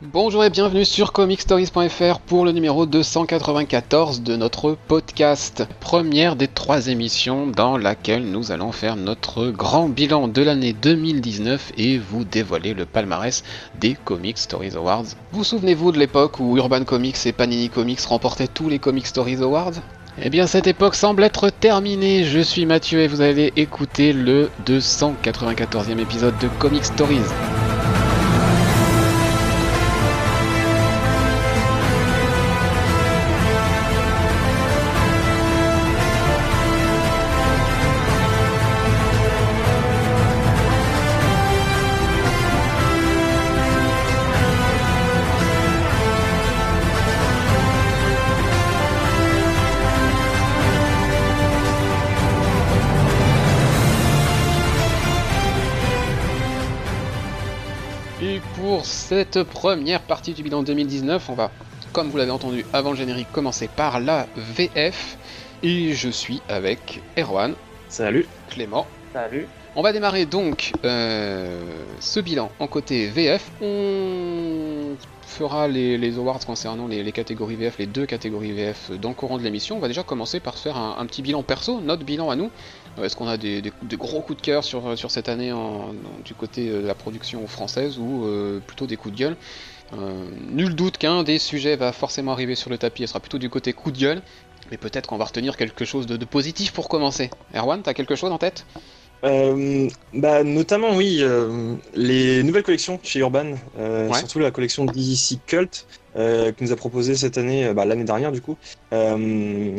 Bonjour et bienvenue sur comicstories.fr pour le numéro 294 de notre podcast. Première des trois émissions dans laquelle nous allons faire notre grand bilan de l'année 2019 et vous dévoiler le palmarès des Comic Stories Awards. Vous souvenez-vous de l'époque où Urban Comics et Panini Comics remportaient tous les Comic Stories Awards? Eh bien cette époque semble être terminée, je suis Mathieu et vous allez écouter le 294e épisode de Comic Stories. Cette première partie du bilan 2019, on va, comme vous l'avez entendu avant le générique, commencer par la VF. Et je suis avec Erwan. Salut. Clément. Salut. On va démarrer donc euh, ce bilan en côté VF. On fera les, awards concernant les, catégories VF, les deux catégories VF dans le courant de l'émission. On va déjà commencer par faire un, petit bilan perso, notre bilan à nous. Euh, est-ce qu'on a des, gros coups de cœur sur, sur cette année du côté de la production française ou euh, plutôt des coups de gueule? Euh, Nul doute qu'un des sujets va forcément arriver sur le tapis, et sera plutôt du côté coup de gueule, mais peut-être qu'on va retenir quelque chose de, positif pour commencer. Erwan, t'as quelque chose en tête? Bah, notamment oui, les nouvelles collections chez Urban, surtout la collection DC Cult, qui nous a proposé cette année, bah, l'année dernière du coup. Il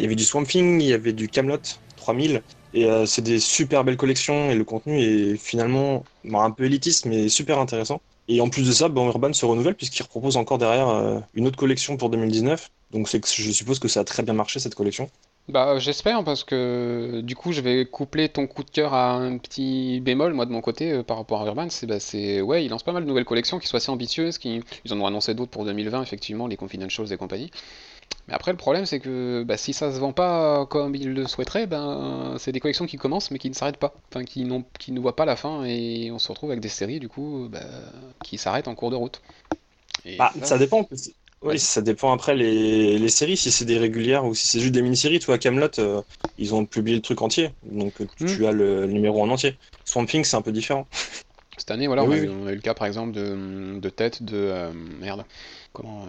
y avait du Swamp Thing, il y avait du Camelot, 3000. Et euh, c'est des super belles collections et le contenu est finalement un peu élitiste mais super intéressant. Et en plus de ça, bon, Urban se renouvelle puisqu'il propose encore derrière euh, une autre collection pour 2019. Donc c'est je suppose que ça a très bien marché cette collection. Bah j'espère parce que du coup je vais coupler ton coup de cœur à un petit bémol moi de mon côté euh, par rapport à Urban c'est bah, ouais il lance pas mal de nouvelles collections qui sont assez ambitieuses qui ils en ont annoncé d'autres pour 2020 effectivement les Confidentials et compagnie mais après, le problème, c'est que bah, si ça se vend pas comme il le souhaiterait, ben, c'est des collections qui commencent mais qui ne s'arrêtent pas. Enfin, qui, qui ne voient pas la fin et on se retrouve avec des séries, du coup, bah, qui s'arrêtent en cours de route. bah, ça dépend. Oui, ça dépend après les, les séries, si c'est des régulières ou si c'est juste des mini-séries. Toi, Camelot, euh, ils ont publié le truc entier, donc tu hmm. as le, numéro en entier. Swamp Thing, c'est un peu différent. Cette année, voilà, on, a eu, le cas par exemple de, de tête de. Euh, merde. Comment. Euh,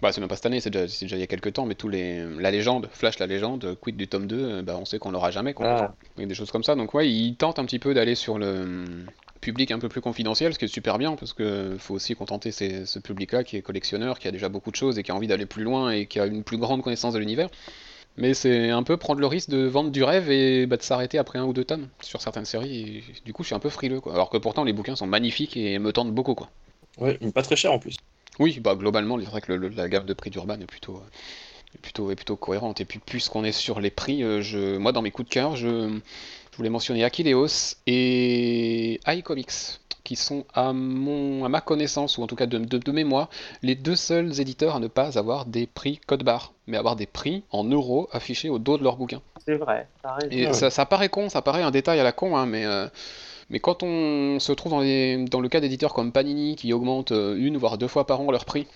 bah, c'est même pas cette année, c'est déjà, déjà, il y a quelques temps, mais tous les. La légende, Flash la légende, quid du tome 2, euh, bah, on sait qu'on l'aura jamais, quoi. Ah. des choses comme ça. Donc, ouais, il tente un petit peu d'aller sur le hum, public un peu plus confidentiel, ce qui est super bien, parce que faut aussi contenter ce public-là qui est collectionneur, qui a déjà beaucoup de choses et qui a envie d'aller plus loin et qui a une plus grande connaissance de l'univers. Mais c'est un peu prendre le risque de vendre du rêve et bah, de s'arrêter après un ou deux tomes sur certaines séries. Et, du coup, je suis un peu frileux, quoi. Alors que pourtant, les bouquins sont magnifiques et me tentent beaucoup, quoi. Ouais, mais pas très cher en plus. Oui, bah globalement, c'est vrai que la gamme de prix d'Urban est plutôt, euh, plutôt, est plutôt cohérente. Et puis, puisqu'on est sur les prix, euh, je, moi, dans mes coups de cœur, je, je voulais mentionner Akileos et iComics, qui sont, à, mon, à ma connaissance, ou en tout cas de, de, mémoire, les deux seuls éditeurs à ne pas avoir des prix code barre, mais avoir des prix en euros affichés au dos de leur bouquin. C'est vrai, ça, et ça, ça, paraît con, ça paraît un détail à la con, hein, mais. Euh, mais quand on se trouve dans, le cas d'éditeurs comme Panini qui augmentent euh, une voire deux fois par an leur prix,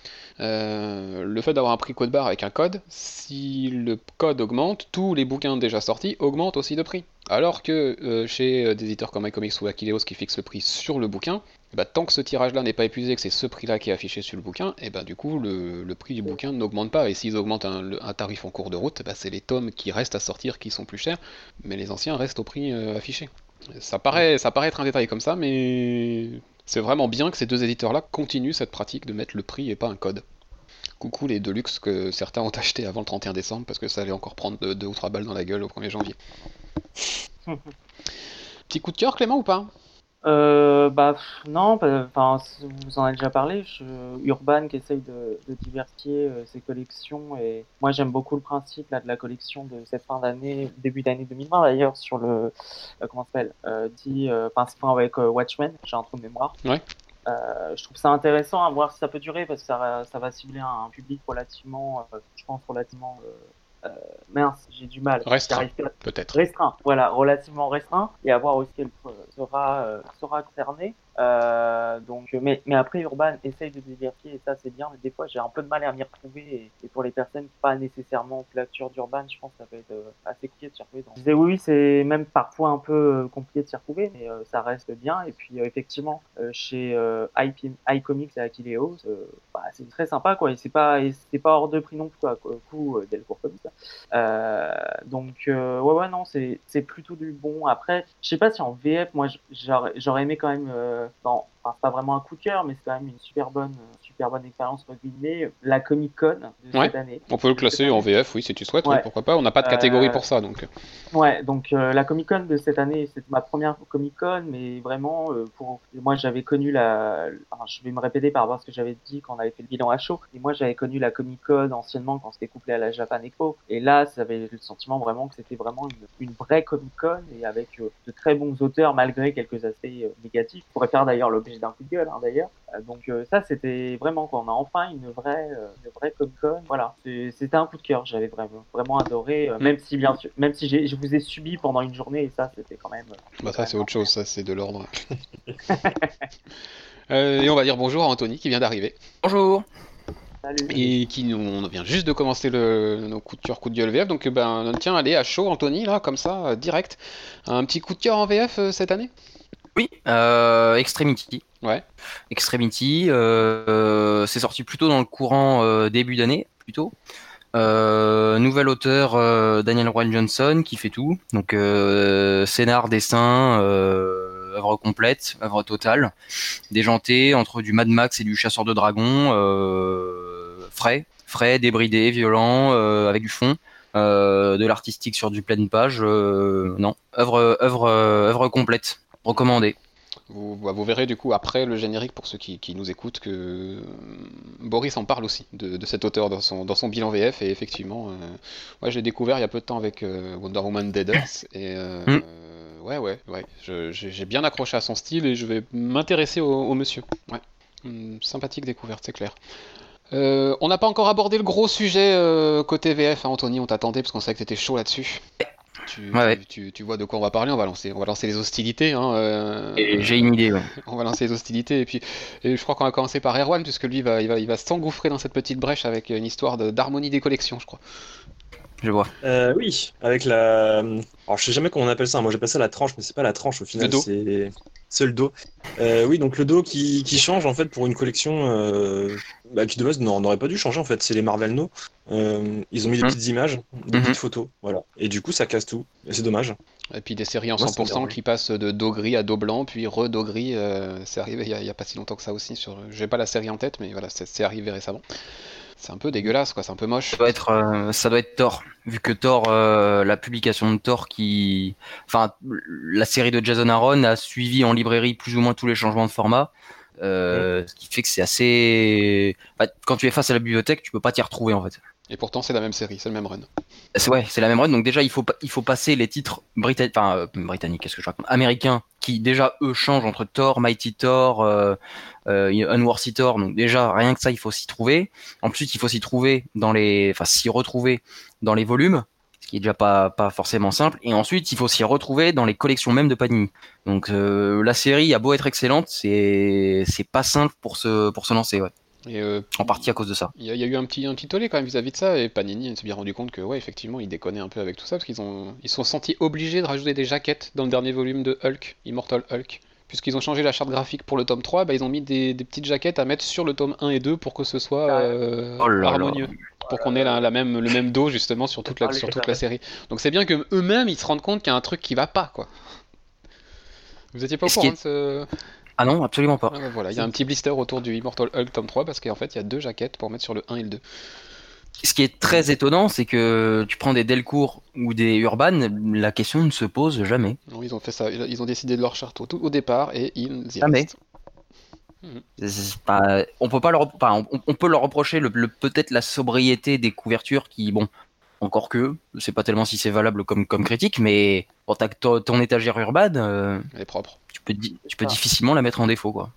euh, le fait d'avoir un prix code barre avec un code, si le code augmente, tous les bouquins déjà sortis augmentent aussi de prix. Alors que euh, chez des éditeurs comme iComics ou Akileos qui fixent le prix sur le bouquin, eh ben, tant que ce tirage-là n'est pas épuisé, que c'est ce prix-là qui est affiché sur le bouquin, et eh ben, du coup le, prix du bouquin n'augmente pas. Et s'ils augmentent un, tarif en cours de route, eh ben, c'est les tomes qui restent à sortir qui sont plus chers, mais les anciens restent au prix affiché. Ça paraît, ça paraît être un détail comme ça, mais c'est vraiment bien que ces deux éditeurs-là continuent cette pratique de mettre le prix et pas un code. Coucou les Deluxe que certains ont acheté avant le 31 décembre parce que ça allait encore prendre deux, ou trois balles dans la gueule au 1er janvier. Petit coup de cœur Clément ou pas? Euh, bah non, bah, enfin vous en avez déjà parlé. Je, Urban qui essaye de, de diversifier euh, ses collections et moi j'aime beaucoup le principe là de la collection de cette fin d'année, début d'année 2020 d'ailleurs sur le euh, comment s'appelle euh, dit euh, avec Watchmen. J'ai un trou de mémoire. Ouais. je trouve ça intéressant à voir si ça peut durer parce que ça, ça va cibler un, public relativement, je pense relativement euh, mince, j'ai du mal. Restreint, peut-être. Restreint, voilà, relativement restreint, et à voir aussi qu'elle sera, euh, sera concernée. Euh, donc, mais, mais après, Urban essaye de diversifier et ça c'est bien. Mais des fois, j'ai un peu de mal à m'y retrouver. Et, pour les personnes pas nécessairement lecture d'Urban, je pense que ça peut être euh, assez compliqué de s'y retrouver. Je disais oui, c'est même parfois un peu euh, compliqué de s'y retrouver, mais ça reste bien. Et puis effectivement, chez iComics et Akileos, bah, c'est très sympa quoi. Et c'est pas, c'est pas hors de prix non plus quoi. Coup Delcourt comme ça. donc ouais ouais non, c'est plutôt du bon. Après, je sais pas si en VF, moi j'aurais aimé quand même dans pas vraiment un coup de cœur, mais c'est quand même une super bonne, euh, super bonne expérience La Comic Con de cette année. On peut le classer en VF, oui, si tu souhaites, pourquoi pas. On n'a pas de catégorie pour ça, donc. Euh. Ouais, donc euh, la Comic Con de cette année, c'est ma première Comic Con, mais vraiment, pour moi, j'avais connu la. je vais me répéter par rapport à ce que j'avais dit quand on avait fait le bilan à chaud. Et moi, j'avais connu la Comic Con anciennement quand c'était couplé à la Japan Expo. Et là, ça avait le sentiment vraiment que c'était vraiment une, une, vraie Comic Con et avec de très bons auteurs malgré quelques aspects négatifs. On pourrait faire d'ailleurs l'objet d'un coup de gueule, hein, d'ailleurs. Euh, donc euh, ça, c'était vraiment quoi. On a enfin une vraie, euh, une vraie Comic Con. Voilà, c'était un coup de cœur. J'avais vraiment, vraiment adoré. Mm. Même si bien sûr, même si je vous ai subi pendant une journée et ça, c'était quand même. Bah ça, c'est autre chose. Ça, c'est de l'ordre. et on va dire bonjour à Anthony qui vient d'arriver. Bonjour. Et qui nous, on vient juste de commencer le, nos coups de cœur, coup de gueule VF. Donc ben tiens, allez à chaud Anthony là, comme ça, direct. Un petit coup de cœur en VF cette année? Oui, euh, Extremity. Ouais. Extremity, euh, c'est sorti plutôt dans le courant euh, début d'année, plutôt. nouvel auteur Daniel Roy Johnson qui fait tout. Donc scénar, dessin, œuvre complète, œuvre totale, déjanté entre du Mad Max et du chasseur de dragons, frais, frais, débridé, violent, avec du fond. de l'artistique sur du pleine page, non, œuvre, œuvre, œuvre complète recommandé. Vous, bah, vous, verrez du coup après le générique pour ceux qui, nous écoutent que euh, Boris en parle aussi de, cet auteur dans son, dans son, bilan VF et effectivement, euh, je l'ai découvert il y a peu de temps avec euh, Wonder Woman Dead Earth et mm. ouais ouais ouais, j'ai bien accroché à son style et je vais m'intéresser au, monsieur. Ouais, hum, sympathique découverte, c'est clair. on n'a pas encore abordé le gros sujet côté VF, hein, Anthony, on t'attendait parce qu'on savait que t'étais chaud là-dessus. Tu, tu, vois de quoi on va parler, on va lancer, on va lancer les hostilités. Hein, euh, J'ai une idée, On va lancer les hostilités, et puis je crois qu'on va commencer par Erwan, puisque lui, va, il va, il va s'engouffrer dans cette petite brèche avec une histoire d'harmonie des collections, je crois. Je vois. Euh, oui, avec la. Alors, je sais jamais comment on appelle ça. Moi, j'appelle ça la tranche, mais c'est pas la tranche au final. C'est c'est le dos. Euh, oui, donc le dos qui, qui, change en fait pour une collection euh, bah, qui de base n'aurait pas dû changer en fait. C'est les Marvel No. Euh, ils ont mis des mmh. petites images, des mmh. petites photos, voilà. Et du coup, ça casse tout. Et c'est dommage. Et puis des séries en 100% qui passent de dos gris à dos blanc, puis re-dos gris. c'est arrivé il y, a, pas si longtemps que ça aussi. Sur, j'ai pas la série en tête, mais voilà, c'est arrivé récemment. C'est un peu dégueulasse, quoi. C'est un peu moche. Ça doit être, euh, ça doit être Thor, vu que Thor, euh, la publication de Thor, qui, enfin, la série de Jason Aaron a suivi en librairie plus ou moins tous les changements de format. Euh, ce qui fait que c'est assez. quand tu es face à la bibliothèque, tu peux pas t'y retrouver en fait. Et pourtant, c'est la même série, c'est le même run. C'est ouais, c'est la même run. Donc déjà, il faut il faut passer les titres britanniques, enfin euh, britanniques, qu'est-ce que je raconte, américains, qui déjà eux changent entre Thor, Mighty Thor, euh, euh, Unworthy Thor. Donc déjà, rien que ça, il faut s'y trouver. En plus, il faut s'y trouver dans les, enfin s'y retrouver dans les volumes, ce qui est déjà pas pas forcément simple. Et ensuite, il faut s'y retrouver dans les collections même de Panini. Donc euh, la série a beau être excellente, c'est c'est pas simple pour se pour se lancer. Ouais. Euh, en partie à cause de ça. Il y, a eu un petit, un petit tollé quand même vis-à-vis de ça, et Panini s'est bien rendu compte que, ouais, effectivement, ils déconnaient un peu avec tout ça, parce qu'ils ont, ils sont sentis obligés de rajouter des jaquettes dans le dernier volume de Hulk, Immortal Hulk. Puisqu'ils ont changé la charte graphique pour le tome 3, bah, ils ont mis des, petites jaquettes à mettre sur le tome 1 et 2 pour que ce soit euh, oh harmonieux. Pour qu'on ait la, même, le même dos justement sur toute la, sur toute la série. Donc c'est bien que eux-mêmes ils se rendent compte qu'il y a un truc qui va pas quoi. Vous étiez pas au courant de ce. Ah non, absolument pas. Ah, voilà, il y a un petit blister autour du Immortal Hulk tome 3 parce qu'en fait il y a deux jaquettes pour mettre sur le 1 et le 2. Ce qui est très étonnant, c'est que tu prends des Delcourt ou des Urban, la question ne se pose jamais. Non, ils ont fait ça, ils ont décidé de leur charte au, au départ et ils y jamais. On peut pas leur, on, peut leur reprocher le, peut-être la sobriété des couvertures qui, bon, encore que, je sais pas tellement si c'est valable comme, comme critique, mais bon, ton, ton étagère urbaine, euh, elle est propre. Tu peux, tu peux difficilement la mettre en défaut, quoi.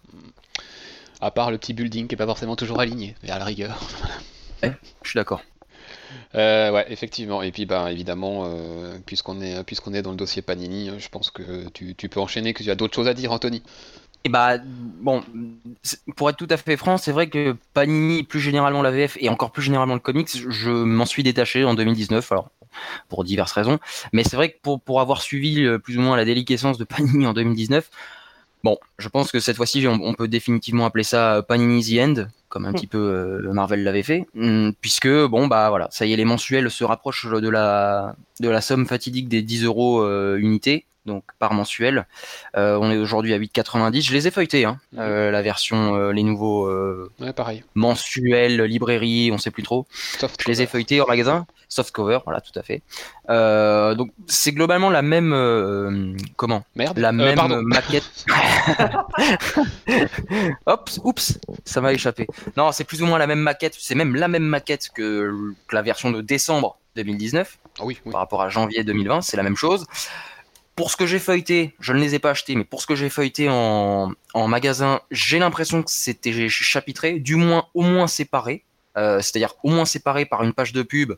À part le petit building qui est pas forcément toujours aligné, mais à la rigueur. je suis d'accord. Euh, ouais, effectivement. Et puis, bah, évidemment, euh, puisqu'on est, puisqu'on est dans le dossier Panini, je pense que tu, tu peux enchaîner, que tu as d'autres choses à dire, Anthony. bah bon, pour être tout à fait franc, c'est vrai que Panini, plus généralement la VF et encore plus généralement le comics, je m'en suis détaché en 2019. Alors pour diverses raisons, mais c'est vrai que pour pour avoir suivi euh, plus ou moins la déliquescence de Panini en 2019, Bon, je pense que cette fois-ci, on, peut définitivement appeler ça Panini the End, comme un hmm. petit peu euh, Marvel l'avait fait, hmm, puisque bon bah voilà, ça y est, les mensuels se rapprochent de la de la somme fatidique des 10 euros euh, unité, donc par mensuel. Euh, on est aujourd'hui à 8,90. Je les ai feuilletés, hein, euh, la version, euh, les nouveaux ouais, pareil. mensuels, librairie, on sait plus trop. je les ai feuilletés en magasin, soft cover, voilà, tout à fait. donc c'est globalement la même, comment? Merde. La même maquette. Oups, oups, ça m'a échappé. Non, c'est plus ou moins la même maquette. C'est même la même maquette que, la version de décembre 2019. Ah oui, Par rapport à janvier 2020, c'est la même chose. Pour ce que j'ai feuilleté, je ne les ai pas achetés, mais pour ce que j'ai feuilleté en, magasin, j'ai l'impression que c'était chapitré, du moins au moins séparé. Euh, c'est-à-dire au moins séparé par une page de pub,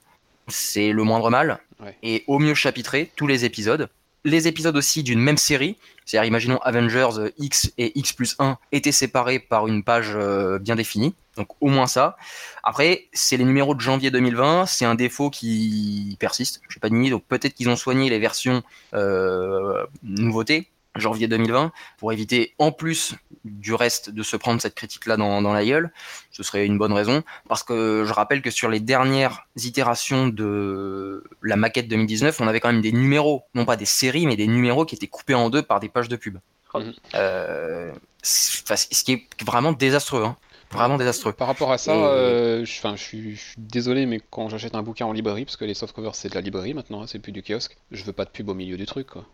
c'est le moindre mal. Et au mieux chapitré, tous les épisodes les épisodes aussi d'une même série, c'est-à-dire imaginons Avengers euh, X et X plus 1 étaient séparés par une page euh, bien définie, donc au moins ça. Après, c'est les numéros de janvier 2020, c'est un défaut qui persiste, je sais pas nier, donc peut-être qu'ils ont soigné les versions euh, nouveautés, janvier 2020, pour éviter en plus du reste de se prendre cette critique-là dans, la gueule. Ce serait une bonne raison, parce que je rappelle que sur les dernières itérations de la maquette 2019, on avait quand même des numéros, non pas des séries, mais des numéros qui étaient coupés en deux par des pages de pub. Mhm. Euh, ce qui est vraiment désastreux. Hein. Vraiment désastreux. Par rapport à ça, euh, je, je, suis, désolé, mais quand j'achète un bouquin en librairie, parce que les softcovers c'est de la librairie maintenant, hein, c'est plus du kiosque, je veux pas de pub au milieu du truc. Quoi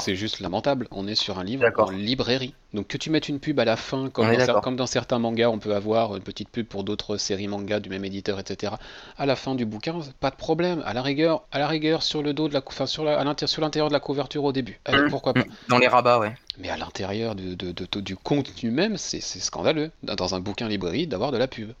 C'est juste lamentable. On est sur un livre en librairie. Donc que tu mettes une pub à la fin, comme, dans, certains mangas, on peut avoir une petite pub pour d'autres séries mangas du même éditeur, etc. À la fin du bouquin, pas de problème. À la rigueur, à la rigueur sur le dos de la, enfin, sur l'intérieur de la couverture au début. Mmh. pourquoi pas. Mmh. Dans les rabats, ouais. Mais à l'intérieur du contenu même, c'est scandaleux dans un bouquin librairie d'avoir de la pub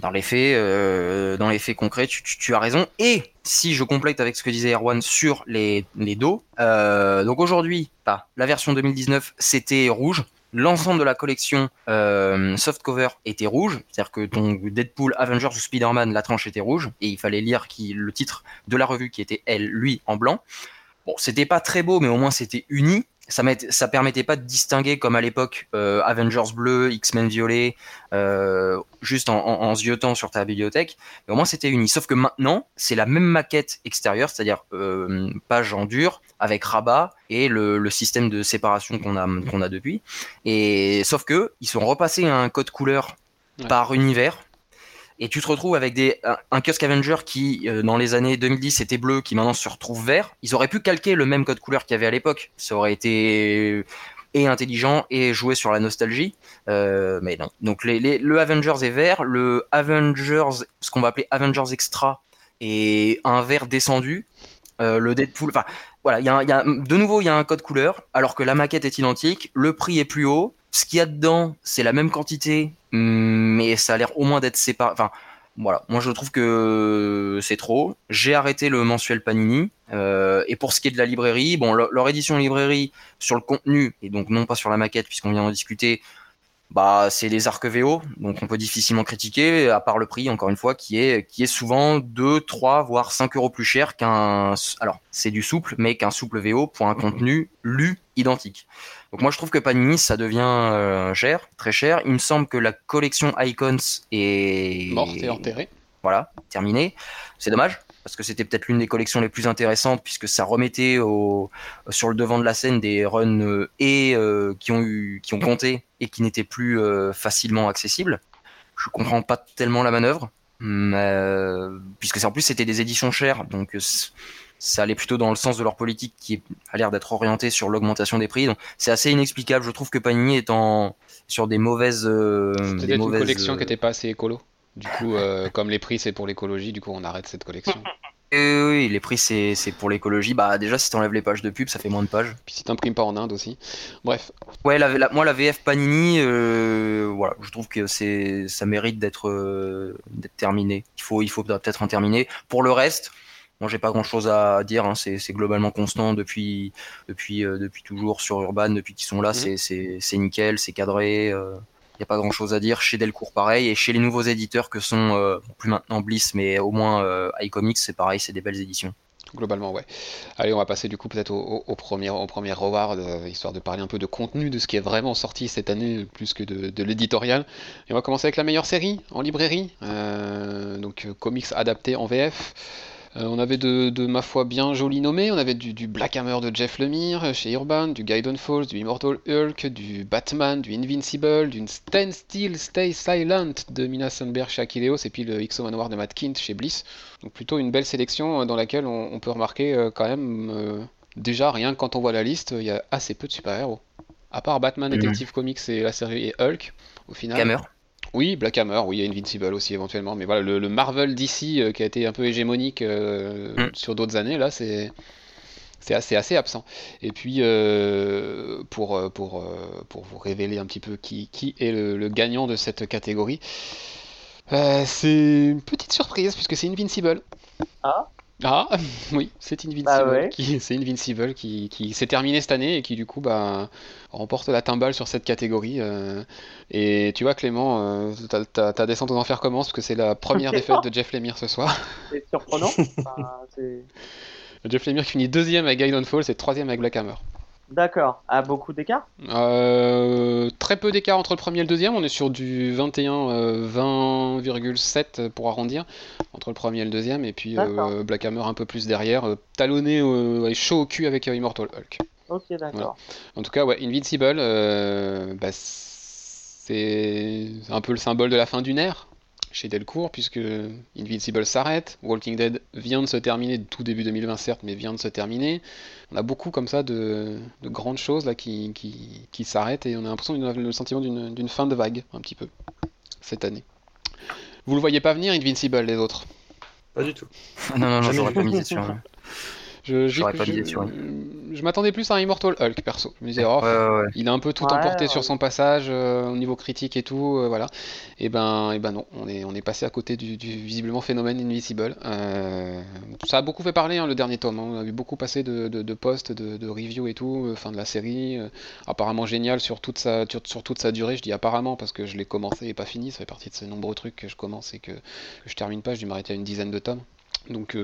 dans les faits, euh, dans les faits concrets, tu, as raison. Et si je complète avec ce que disait Erwan sur les, les dos, euh, donc aujourd'hui, bah, la version 2019, c'était rouge. L'ensemble de la collection euh, softcover était rouge, c'est-à-dire que ton Deadpool, Avengers ou Spider-Man, la tranche était rouge, et il fallait lire qui, le titre de la revue qui était elle, lui, en blanc. Bon, c'était pas très beau, mais au moins c'était uni ça, ça permettait pas de distinguer comme à l'époque euh, Avengers bleu, X-Men violet, euh, juste en, en, ziotant sur ta bibliothèque. Mais au moins c'était uni. Sauf que maintenant, c'est la même maquette extérieure, c'est-à-dire euh, page en dur avec rabat et le, le système de séparation qu'on a qu'on a depuis. Et sauf que ils sont repassés un code couleur par univers et tu te retrouves avec des, un, kiosque Avenger qui, euh, dans les années 2010, était bleu, qui maintenant se retrouve vert. Ils auraient pu calquer le même code couleur qu'il y avait à l'époque. Ça aurait été et intelligent et jouer sur la nostalgie. Euh, mais non. Donc le Avengers est vert, le Avengers, ce qu'on va appeler Avengers Extra, est un vert descendu. Euh, le Deadpool, enfin voilà, y y a, de nouveau il y a un code couleur, alors que la maquette est identique, le prix est plus haut, ce qu'il y a dedans, c'est la même quantité, mais ça a l'air au moins d'être séparé. Enfin, voilà, moi je trouve que c'est trop. J'ai arrêté le mensuel Panini. Euh, et pour ce qui est de la librairie, bon, leur, édition librairie sur le contenu, et donc non pas sur la maquette, puisqu'on vient d'en discuter, bah c'est les arcs VO, donc on peut difficilement critiquer, à part le prix, encore une fois, qui est, qui est souvent 2, 3, voire 5 euros plus cher qu'un... Alors, c'est du souple, mais qu'un souple VO pour un contenu lu identique. Donc moi je trouve que Panini ça devient euh, cher, très cher. Il me semble que la collection Icons est morte et enterrée. Voilà, terminée. C'est dommage parce que c'était peut-être l'une des collections les plus intéressantes puisque ça remettait au, sur le devant de la scène des runs euh, et euh, qui ont eu qui ont compté et qui n'étaient plus facilement accessibles. Je comprends pas tellement la manœuvre, puisque en plus c'était des éditions chères donc ça allait plutôt dans le sens de leur politique qui a l'air d'être orientée sur l'augmentation des prix. Donc c'est assez inexplicable. Je trouve que Panini est en sur des mauvaises. Euh, C'était une collection qui n'était pas assez écolo. Du coup, euh, comme les prix c'est pour l'écologie, du coup on arrête cette collection. Et oui, les prix c'est pour l'écologie. Bah déjà si t'enlèves les pages de pub, ça fait moins de pages. Puis si t'imprimes pas en Inde aussi. Bref. Ouais, la, moi la VF Panini, euh, voilà, je trouve que c'est ça mérite d'être euh, terminé. Il faut il faut peut-être en terminer. Pour le reste, Moi, j'ai pas grand chose à dire. Hein. C'est globalement constant depuis, depuis, euh, depuis toujours sur Urban, depuis qu'ils sont là. Mhm. C'est nickel, c'est cadré. Il euh, n'y a pas grand chose à dire. Chez Delcourt, pareil. Et chez les nouveaux éditeurs que sont, euh, plus maintenant Bliss, mais au moins iComics, c'est pareil, c'est des belles éditions. Globalement, ouais. Allez, on va passer du coup peut-être au, premier, au premier reward, histoire de parler un peu de contenu, de ce qui est vraiment sorti cette année, plus que de, de l'éditorial. Et on va commencer avec la meilleure série en librairie, donc comics adaptés en VF. Euh, on avait de, ma foi bien joli nommé, on avait du, Black Hammer de Jeff Lemire euh, chez Urban, du Gaiden Falls, du Immortal Hulk, du Batman, du Invincible, d'une Stand Still, Stay Silent de Mina Sundberg chez Akileos et puis le XO Noir de Matt Kint chez Bliss. Donc plutôt une belle sélection euh, dans laquelle on, peut remarquer quand même, déjà rien que quand on voit la liste, il y a assez peu de super-héros. À part Batman. Detective Comics et la série Hulk, au final. Hammer. Oui, Black Hammer, oui, il y a Invincible aussi éventuellement, mais voilà, le, Marvel DC euh, qui a été un peu hégémonique euh, mm. sur d'autres années, là, c'est c'est assez, assez absent. Et puis, euh, pour, pour, pour vous révéler un petit peu qui, qui est le, gagnant de cette catégorie, c'est une petite surprise puisque c'est Invincible. Ah ah oui, c'est Invincible, bah qui, c'est Invincible qui, qui s'est terminé cette année et qui du coup bah, remporte la timbale sur cette catégorie. Euh. et tu vois Clément, euh, ta, ta, descente aux enfers commence parce que c'est la première défaite de Jeff Lemire ce soir. C'est surprenant. Jeff Lemire qui finit deuxième avec Guidon Fall, c'est troisième avec Black Hammer. D'accord. À beaucoup d'écart euh, Très peu d'écart entre le premier et le deuxième. On est sur du 21, 20,7 euh, pour arrondir entre le premier et le deuxième. Et puis euh, Black Hammer un peu plus derrière, talonné et chaud au cul avec Immortal Hulk. Ok, d'accord. En tout cas, ouais, Invincible, bah, c'est un peu le symbole de la fin d'une ère chez Delcourt, puisque Invincible s'arrête, Walking Dead vient de se terminer, tout début 2020 certes, mais vient de se terminer. On a beaucoup comme ça de, grandes choses là qui, qui, s'arrêtent et on a l'impression le sentiment d'une fin de vague, un petit peu, cette année. Vous le voyez pas venir, Invincible, les autres? Pas du tout. non, non, non, j'aurais pas sur. Je, je, m'attendais plus à un Immortal Hulk perso. Je me disais, oh, il a un peu tout emporté sur son passage euh, au niveau critique et tout, euh, voilà. Et ben, et ben non, on est, on est passé à côté du, visiblement phénomène Invisible. Euh, ça a beaucoup fait parler hein, le dernier tome. Hein. On a vu beaucoup passer de, de, posts, de, de reviews et tout, fin de la série. apparemment génial sur toute sa, sur, toute sa durée. Je dis apparemment parce que je l'ai commencé et pas fini. Ça fait partie de ces nombreux trucs que je commence et que, que je termine pas. Je dû m'arrêter à une dizaine de tomes. Donc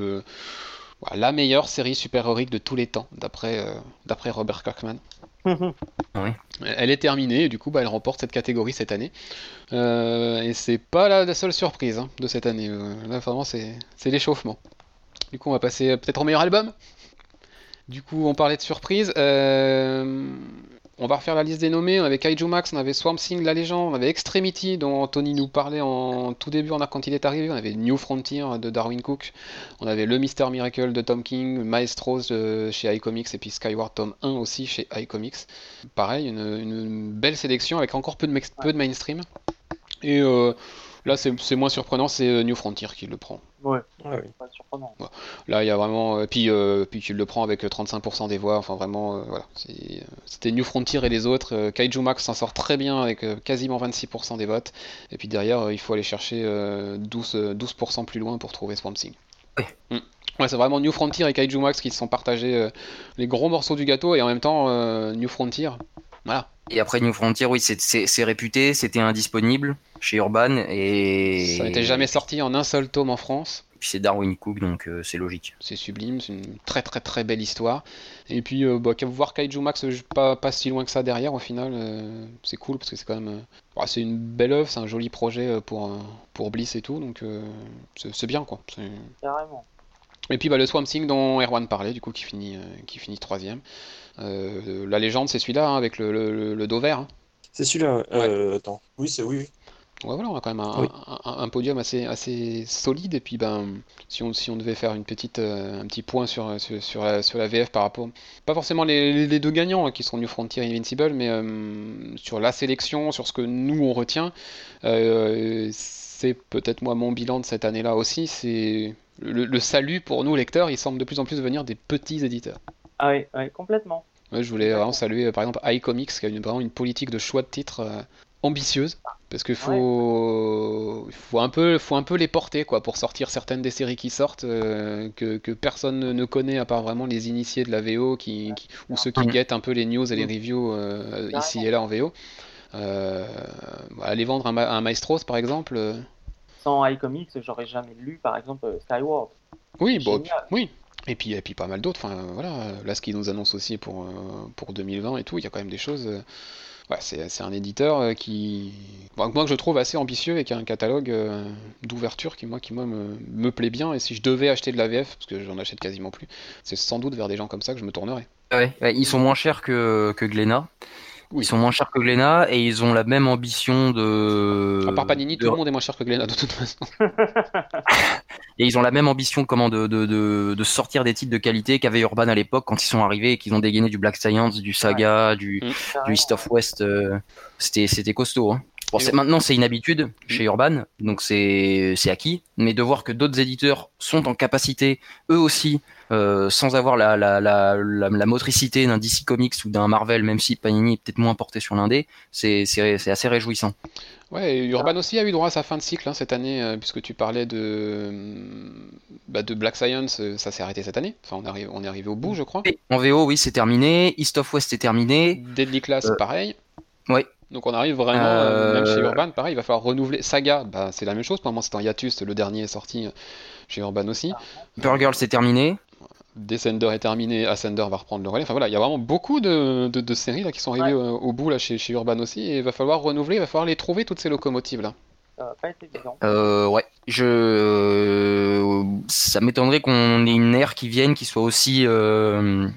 la meilleure série super-héroïque de tous les temps, d'après euh, Robert Kirkman. Elle est terminée et du coup bah, elle remporte cette catégorie cette année. Euh, et c'est pas la, seule surprise hein, de cette année. Euh, là vraiment c'est l'échauffement. Du coup on va passer peut-être au meilleur album? Du coup on parlait de surprise. On va refaire la liste des nommés. On avait Kaiju Max, on avait Swamp Thing, La Légende, on avait Extremity, dont Anthony nous parlait en tout début, quand il est arrivé. On avait New Frontier de Darwin Cook. On avait Le Mister Miracle de Tom King, Maestros chez iComics et puis Skyward Tom 1 aussi chez iComics. Pareil, une, belle sélection avec encore peu de, peu de mainstream. Et euh, Là, c'est moins surprenant, c'est euh, New Frontier qui le prend. Ouais, ouais pas surprenant. Là, il y a vraiment. Euh, puis, euh, puis tu le prends avec 35% des voix. Enfin, vraiment, voilà. C'était New Frontier et les autres. Kaiju Max s'en sort très bien avec quasiment 26% des votes. Et puis derrière, il faut aller chercher 12%, 12 plus loin pour trouver Swamp Thing. Ouais. Mm. Ouais, c'est vraiment New Frontier et Kaiju Max qui se sont partagés les gros morceaux du gâteau et en même temps New Frontier. Voilà. Et après New Frontier, oui, c'est réputé, c'était indisponible chez Urban et. Ça n'était jamais sorti en un seul tome en France. Puis c'est Darwin Cook, donc euh, c'est logique. C'est sublime, c'est une très très très belle histoire. Et puis euh, bah, voir Kaiju Max pas, pas si loin que ça derrière, au final, euh, c'est cool parce que c'est quand même. Bah, c'est une belle œuvre, c'est un joli projet pour, pour Bliss et tout, donc c'est bien quoi. Carrément. Et puis bah, le Swamp Thing dont Erwan parlait, du coup, qui finit, qui finit troisième. Euh, la légende, c'est celui-là, hein, avec le, le, dos vert. Hein. C'est celui-là. Euh, attends. Oui, c'est oui. voilà, on a quand même un, podium assez, assez solide. Et puis, ben, si on, si on devait faire une petite, euh, un petit point sur, sur, la, sur, la, VF par rapport. Pas forcément les, les deux gagnants hein, qui sont New Frontier et Invincible, mais sur la sélection, sur ce que nous on retient, c'est peut-être moi mon bilan de cette année-là aussi. C'est le, le, salut pour nous lecteurs, il semble de plus en plus venir des petits éditeurs. Ah oui, complètement. je voulais vraiment saluer par exemple iComics qui a une, vraiment une politique de choix de titres euh, ambitieuse parce qu'il faut, faut, un peu, faut un peu les porter quoi, pour sortir certaines des séries qui sortent euh, que, que, personne ne connaît à part vraiment les initiés de la VO qui, ou ceux qui guettent un peu les news et les reviews euh, ici et là en VO. Euh, aller vendre un, un, Maestros par exemple. Sans iComics, j'aurais jamais lu par exemple Skyward. Oui, bon, oui. Et puis, et puis pas mal d'autres. Enfin, voilà, là, ce qu'ils nous annoncent aussi pour, pour 2020 et tout, il y a quand même des choses c'est un éditeur euh, qui, moi que je trouve assez ambitieux et qui a un catalogue euh, d'ouverture qui moi, qui moi me, plaît bien. Et si je devais acheter de la VF, parce que j'en achète quasiment plus, c'est sans doute vers des gens comme ça que je me tournerais. Ouais, ils sont moins chers que, que Glénat. Ils sont moins chers que Glénat et ils ont la même ambition de. À part Panini, tout le monde est moins cher que Glénat de toute façon. et ils ont la même ambition comment de, de, de, de sortir des titres de qualité qu'avait Urban à l'époque quand ils sont arrivés et qu'ils ont dégainé du Black Science, du Saga, du, mm. du East of West. Euh, c'était c'était costaud. Hein. Bon, maintenant c'est une habitude chez Urban, donc c'est acquis, mais de voir que d'autres éditeurs sont en capacité, eux aussi, euh, sans avoir la, la, la, la, motricité d'un DC Comics ou d'un Marvel, même si Panini est peut-être moins porté sur l'indé, c'est assez réjouissant. Ouais, Urban aussi a eu droit à sa fin de cycle hein, cette année, euh, puisque tu parlais de, bah, de Black Science, euh, ça s'est arrêté cette année. Enfin, on, arrive, on est arrivé au bout, je crois. En VO, oui, c'est terminé. East of West est terminé. Deadly Class, pareil. Oui, donc on arrive vraiment, euh, même chez Urban, pareil, il va falloir renouveler. Saga, bah, c'est la même chose, pour le moment c'est en hiatus, le dernier est sorti chez Urban aussi. Girl c'est terminé. Descender est terminé, Ascender va reprendre le relais. Enfin voilà, il y a vraiment beaucoup de, de, séries là, qui sont arrivées au, bout là, chez, chez, Urban aussi, et il va falloir renouveler, il va falloir les trouver toutes ces locomotives là. Ça va pas être évident. Euh, ouais, je. Ça m'étonnerait qu'on ait une ère qui vienne qui soit aussi. Euh,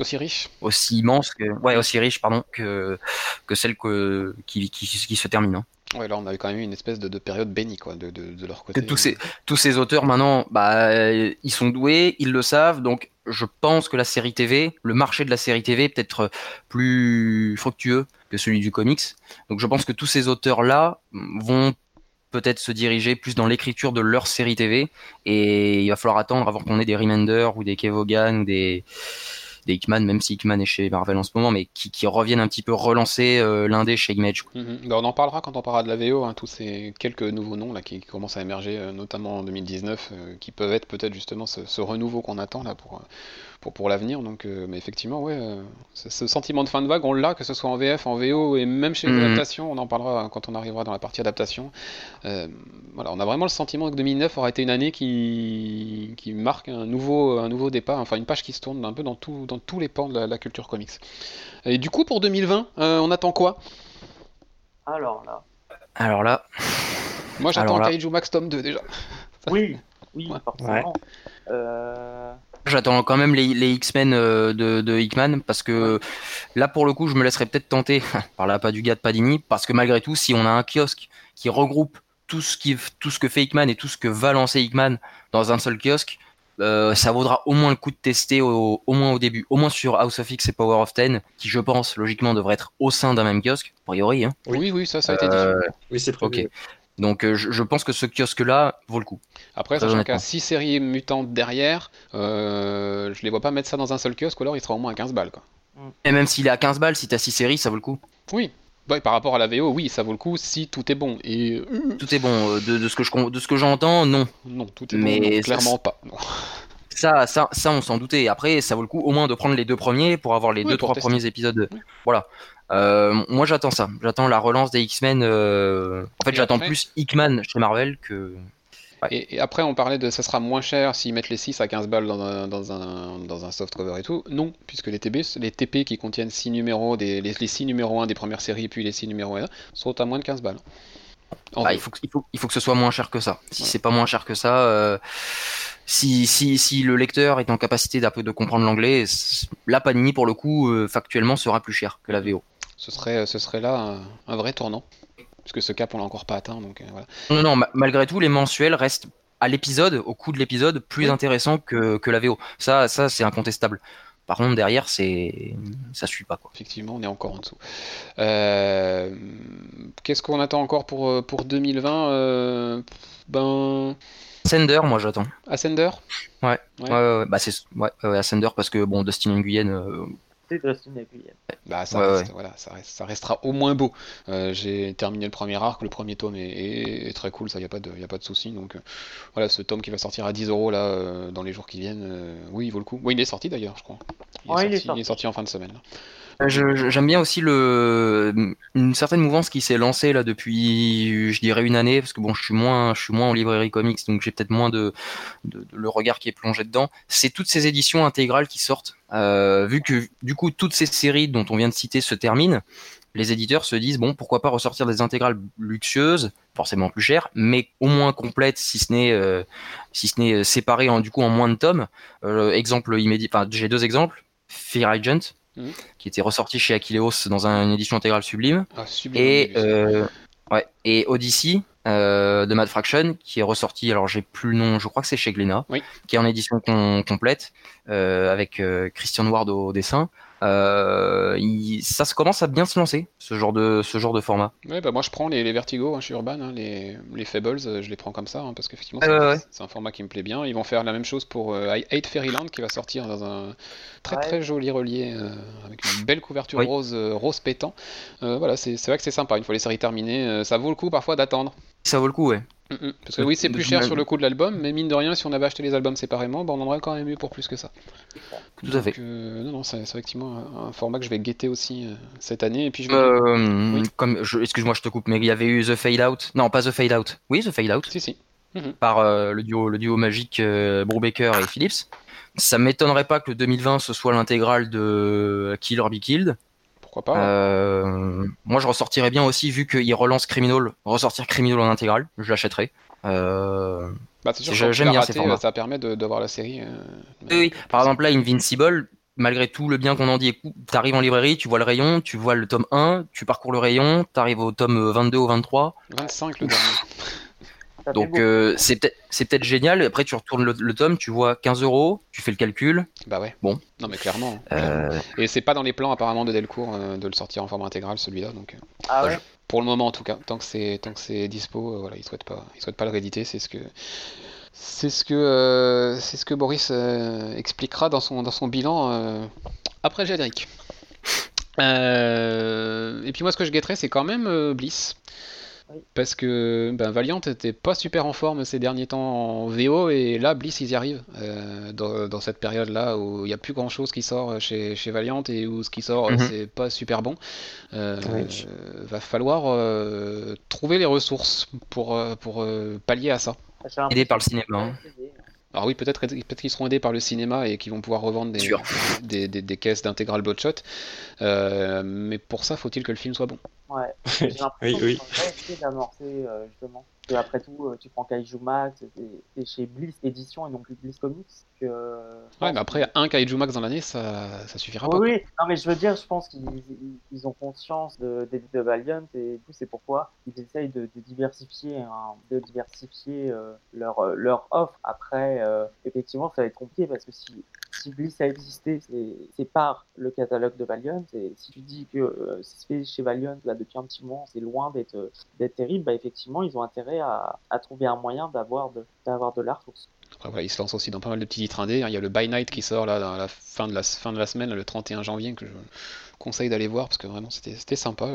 aussi riche Aussi immense, que, ouais, aussi riche, pardon, que, que celle que, qui, qui, qui se termine. Hein. Ouais, là on avait quand même eu une espèce de, période bénie quoi, de, de, de leur côté. tous ces, tous ces auteurs maintenant, bah, ils sont doués, ils le savent, donc je pense que la série TV, le marché de la série TV est peut-être plus fructueux que celui du comics. Donc je pense que tous ces auteurs-là vont peut-être se diriger plus dans l'écriture de leur série TV et il va falloir attendre avant qu'on ait des Remender ou des Kevogan ou des des Hickman, même si Hickman est chez Marvel en ce moment, mais qui, reviennent un petit peu relancer euh, l'indé chez Image. Mhm. Bah, on en parlera quand on parlera de la VO, hein, tous ces quelques nouveaux noms là qui, commencent à émerger, euh, notamment en 2019, euh, qui peuvent être peut-être justement ce, ce, renouveau qu'on attend là pour pour, pour l'avenir. Donc, euh, mais effectivement, ouais, euh, ce, sentiment de fin de vague, on l'a, que ce soit en VF, en VO et même chez les mhm. On en parlera quand on arrivera dans la partie adaptation. Euh, voilà, on a vraiment le sentiment que 2009 aura été une année qui, qui marque un nouveau, un nouveau départ, enfin une page qui se tourne un peu dans, tout, dans tous les pans de la, culture comics. Et du coup, pour 2020, on attend quoi? Alors là. Alors là. Moi, j'attends Kaiju Max Tom 2 déjà. Oui, oui, forcément. Euh... J'attends quand même les, X-Men euh, de, de, Hickman parce que là pour le coup je me laisserai peut-être tenter par la pas du gars de Padini parce que malgré tout si on a un kiosque qui regroupe tout ce, qui, tout ce que fait Hickman et tout ce que va lancer Hickman dans un seul kiosque, euh, ça vaudra au moins le coup de tester au, moins au début, au moins sur House of X et Power of Ten, qui je pense logiquement devrait être au sein d'un même kiosque, a priori. Hein. Oui, oui, ça, ça a été dit. Euh, oui, c'est prévu. Ok. Donc euh, je, pense que ce kiosque-là vaut le coup. Après, sachant qu'il y a 6 séries mutantes derrière, euh, je les vois pas mettre ça dans un seul kiosque, ou alors il sera au moins à 15 balles. Quoi. Mm. Et même s'il est à 15 balles, si tu as 6 séries, ça vaut le coup. Oui. par rapport à la VO, oui, ça vaut le coup si tout est bon. Et... Tout est bon. Euh, de, ce que je, de ce que j'entends, non. Non, tout est bon. clairement pas. Ça, ça, ça, on s'en doutait. Après, ça vaut le coup au moins de prendre les deux premiers pour avoir les deux, trois premiers épisodes. Voilà. Euh, moi, j'attends ça. J'attends la relance des X-Men. Euh, en fait, j'attends plus Hickman chez Marvel que. Et, après, on parlait de ça sera moins cher s'ils mettent les 6 à 15 balles dans un, dans un, dans un soft cover et tout. Non, puisque les, TP, les TP qui contiennent 6 numéros, des, les, 6 numéros 1 des premières séries, puis les 6 numéros 1 sont à moins de 15 balles. Bah, il, faut, il, faut, il faut que ce soit moins cher que ça. Si c'est pas moins cher que ça, euh, si, si, si le lecteur est en capacité d'un peu de comprendre l'anglais, la Panini pour le coup euh, factuellement sera plus cher que la VO. Ce serait, ce serait là un, vrai tournant, puisque ce cap on l'a encore pas atteint. Donc, euh, voilà. Non, non, malgré tout, les mensuels restent à l'épisode, au coût de l'épisode, plus intéressants que, que la VO. Ça, ça c'est incontestable. Par contre, derrière, c'est ça suit pas quoi. Effectivement, on est encore en dessous. Euh, qu'est-ce qu'on attend encore pour pour 2020 Ben Ascender, moi j'attends. Ascender? Ouais. Ouais. ouais, Bah c'est ouais, Ascender parce que bon, Dustin Nguyen, euh, Bah, ça, reste, Voilà, ça, reste, ça, restera au moins beau. Euh, j'ai terminé le premier arc, le premier tome est, très cool, ça, il n'y a pas de, y a pas de souci. Donc euh, voilà, ce tome qui va sortir à 10 euros là, euh, dans les jours qui viennent, oui, il vaut le coup. Oui, il est sorti d'ailleurs, je crois. Il, est, sorti, il, est sorti, en fin de semaine. J'aime bien aussi une certaine mouvance qui s'est lancée là depuis, je dirais une année, parce que bon, je suis moins, je suis moins en librairie comics, donc j'ai peut-être moins de, de, le regard qui est plongé dedans. C'est toutes ces éditions intégrales qui sortent, euh, vu que du coup toutes ces séries dont on vient de citer se terminent. Les éditeurs se disent bon pourquoi pas ressortir des intégrales luxueuses, forcément plus chères, mais au moins complètes si ce n'est euh, si ce n'est séparées en du coup en moins de tomes. Euh, exemple immédiat, enfin j'ai deux exemples. Fear Agent, Mhm. qui était ressorti chez Aquileos dans une édition intégrale sublime. Ah, sublime et, euh, ouais, et Odyssey euh, de Mad Fraction qui est ressorti, alors j'ai plus le nom, je crois que c'est chez Glénat, qui est en édition complète euh, avec Christian Ward au dessin. Euh, ça se commence à bien se lancer, ce genre de, ce genre de format. Ouais, bah moi je prends les, les Vertigo hein, chez Urban, hein, les, les Fables, euh, je les prends comme ça, hein, parce qu'effectivement c'est un format qui me plaît bien. Ils vont faire la même chose pour euh, Hate Fairyland qui va sortir dans un très très joli relié avec une belle couverture rose, rose pétant. voilà, c'est vrai que c'est sympa, une fois les séries terminées, ça vaut le coup parfois d'attendre. Ça vaut le coup, ouais. Mm, mm. Parce que oui, c'est plus cher sur le coût de l'album, mais mine de rien, si on avait acheté les albums séparément, bah, on en aurait quand même eu pour plus que ça. Tout à fait. Euh, non, non, c'est effectivement un, format que je vais guetter aussi euh, cette année. Et puis je euh, comme, excuse-moi, je te coupe, mais il y avait eu The Fade Out. Non, pas The Fade Out. Oui, The Fade Out. Si, si. Par le duo, le duo magique Brubaker et Phillips. Ça m'étonnerait pas que 2020 ce soit l'intégrale de Kill or Be Killed. Pourquoi pas euh, Moi, je ressortirais bien aussi, vu qu'il relance Criminal, ressortir Criminal en intégral, je l'achèterais. Euh... Bah, c'est sûr j'aime bien ces Ça permet de, voir la série. Euh, oui, par exemple, là, Invincible, malgré tout le bien qu'on en dit, t'arrives en librairie, tu vois le rayon, tu vois le tome 1, tu parcours le rayon, t'arrives au tome 22 ou 23. 25 le dernier. Donc euh, c'est peut-être c'est peut-être génial. Après tu retournes le, tome, tu vois 15 euros, tu fais le calcul. Bah ouais. Bon. Non mais clairement. Euh, Et c'est pas dans les plans apparemment de Delcourt euh, de le sortir en format intégral celui-là. Donc. Ah ouais. Pour le moment en tout cas, tant que c'est tant que c'est dispo, voilà, ils souhaitent pas ils souhaitent pas le rééditer. C'est ce que c'est ce que c'est ce que Boris expliquera dans son dans son bilan après générique. et puis moi ce que je guetterais c'est quand même Bliss. Parce que ben, Valiant était pas super en forme ces derniers temps en VO et là Bliss ils y arrivent euh, dans, cette période là où il n'y a plus grand chose qui sort chez, chez Valiant et où ce qui sort mhm. c'est pas super bon. Euh, Va falloir euh, trouver les ressources pour, euh, pour pallier à ça. Aidé par le cinéma. Hein. Alors oui, peut-être peut qu'ils seront aidés par le cinéma et qu'ils vont pouvoir revendre des, des, des, caisses d'intégral Bloodshot. Euh, mais pour ça, faut-il que le film soit bon Ouais, j'ai l'impression oui, oui. essayer d'amorcer euh, justement après tout, euh, tu prends Kaiju Max, c'est chez Bliss Édition et non plus Bliss Comics. Que, ouais, mais après, un Kaiju Max dans l'année, ça, ça suffira oui, pas. Oui, non, mais je veux dire, je pense qu'ils ont conscience de, de, Valiant et tout, c'est pourquoi ils essayent de, diversifier, hein, de diversifier euh, leur, euh, leur offre. Après, effectivement, ça va être compliqué parce que si si Bliss a existé, c'est par le catalogue de Valiant. Et si tu dis que euh, c'est fait chez Valiant là, depuis un petit moment, c'est loin d'être terrible, bah, effectivement, ils ont intérêt à, trouver un moyen d'avoir de, de l'art. Après, ils se lancent aussi dans pas mal de petits titres indés. Il y a le By Night qui sort là, dans la fin de la, fin de la semaine, le 31 janvier, que conseille d'aller voir parce que vraiment c'était sympa.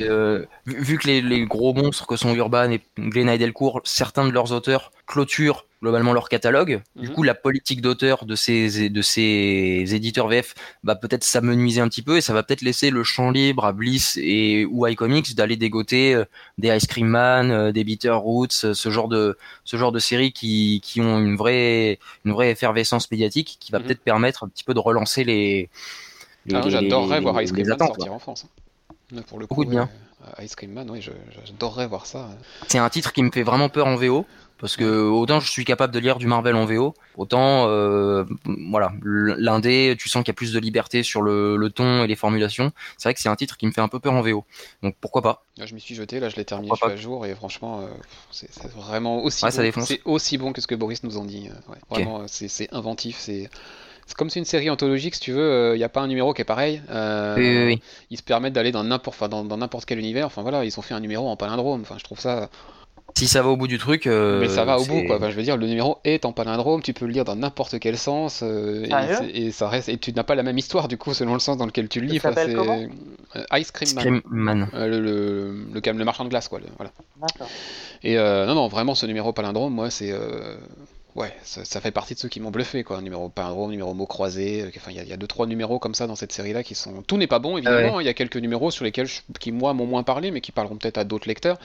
Euh, vu que les, gros monstres que sont Urban et Glenn et Delcourt, certains de leurs auteurs clôturent globalement leur catalogue. Du mhm. coup, la politique d'auteur de ces, de ces éditeurs VF va peut-être s'amenuiser un petit peu et ça va peut-être laisser le champ libre à Bliss et ou iComics d'aller dégoter euh, des Ice Cream Man, euh, des Bitter Roots, ce genre de ce genre de séries qui, qui ont une vraie une vraie effervescence médiatique qui va mhm. peut-être permettre un petit peu de relancer les. Ah, j'adorerais voir Ice Cream Man sortir en France. Hein. Pour le coup, Beaucoup de bien. Ice Cream Man, oui, j'adorerais voir ça. C'est un titre qui me fait vraiment peur en VO. Parce que autant je suis capable de lire du Marvel en VO, autant euh, voilà, l'indé, tu sens qu'il y a plus de liberté sur le, ton et les formulations. C'est vrai que c'est un titre qui me fait un peu peur en VO. Donc pourquoi pas? Là, je m'y suis jeté, là je l'ai terminé, je à jour et franchement, euh, c'est vraiment aussi, bon, c'est aussi bon que ce que Boris nous en dit. Euh, vraiment, c'est inventif, c'est c'est comme c'est une série anthologique, si tu veux, il n'y a pas un numéro qui est pareil. Ils se permettent d'aller dans n'importe dans, dans n'importe quel univers. Enfin voilà, ils ont fait un numéro en palindrome. Enfin, je trouve ça Si ça va au bout du truc. mais ça va au bout, quoi. je veux dire, le numéro est en palindrome, tu peux le lire dans n'importe quel sens, et, et, ça reste, et tu n'as pas la même histoire, du coup, selon le sens dans lequel tu le lis. c'est Ice Cream Man. le, le, le, marchand de glace, quoi. voilà. D'accord. Et non, non, vraiment, ce numéro palindrome, moi, c'est ouais, ça, fait partie de ceux qui m'ont bluffé, quoi. Numéro palindrome, numéro mot croisé. Euh, enfin, il y, a deux trois numéros comme ça dans cette série-là qui sont. Tout n'est pas bon, évidemment. Hein. Il y a quelques numéros sur lesquels qui moi m'ont moins parlé, mais qui parleront peut-être à d'autres lecteurs.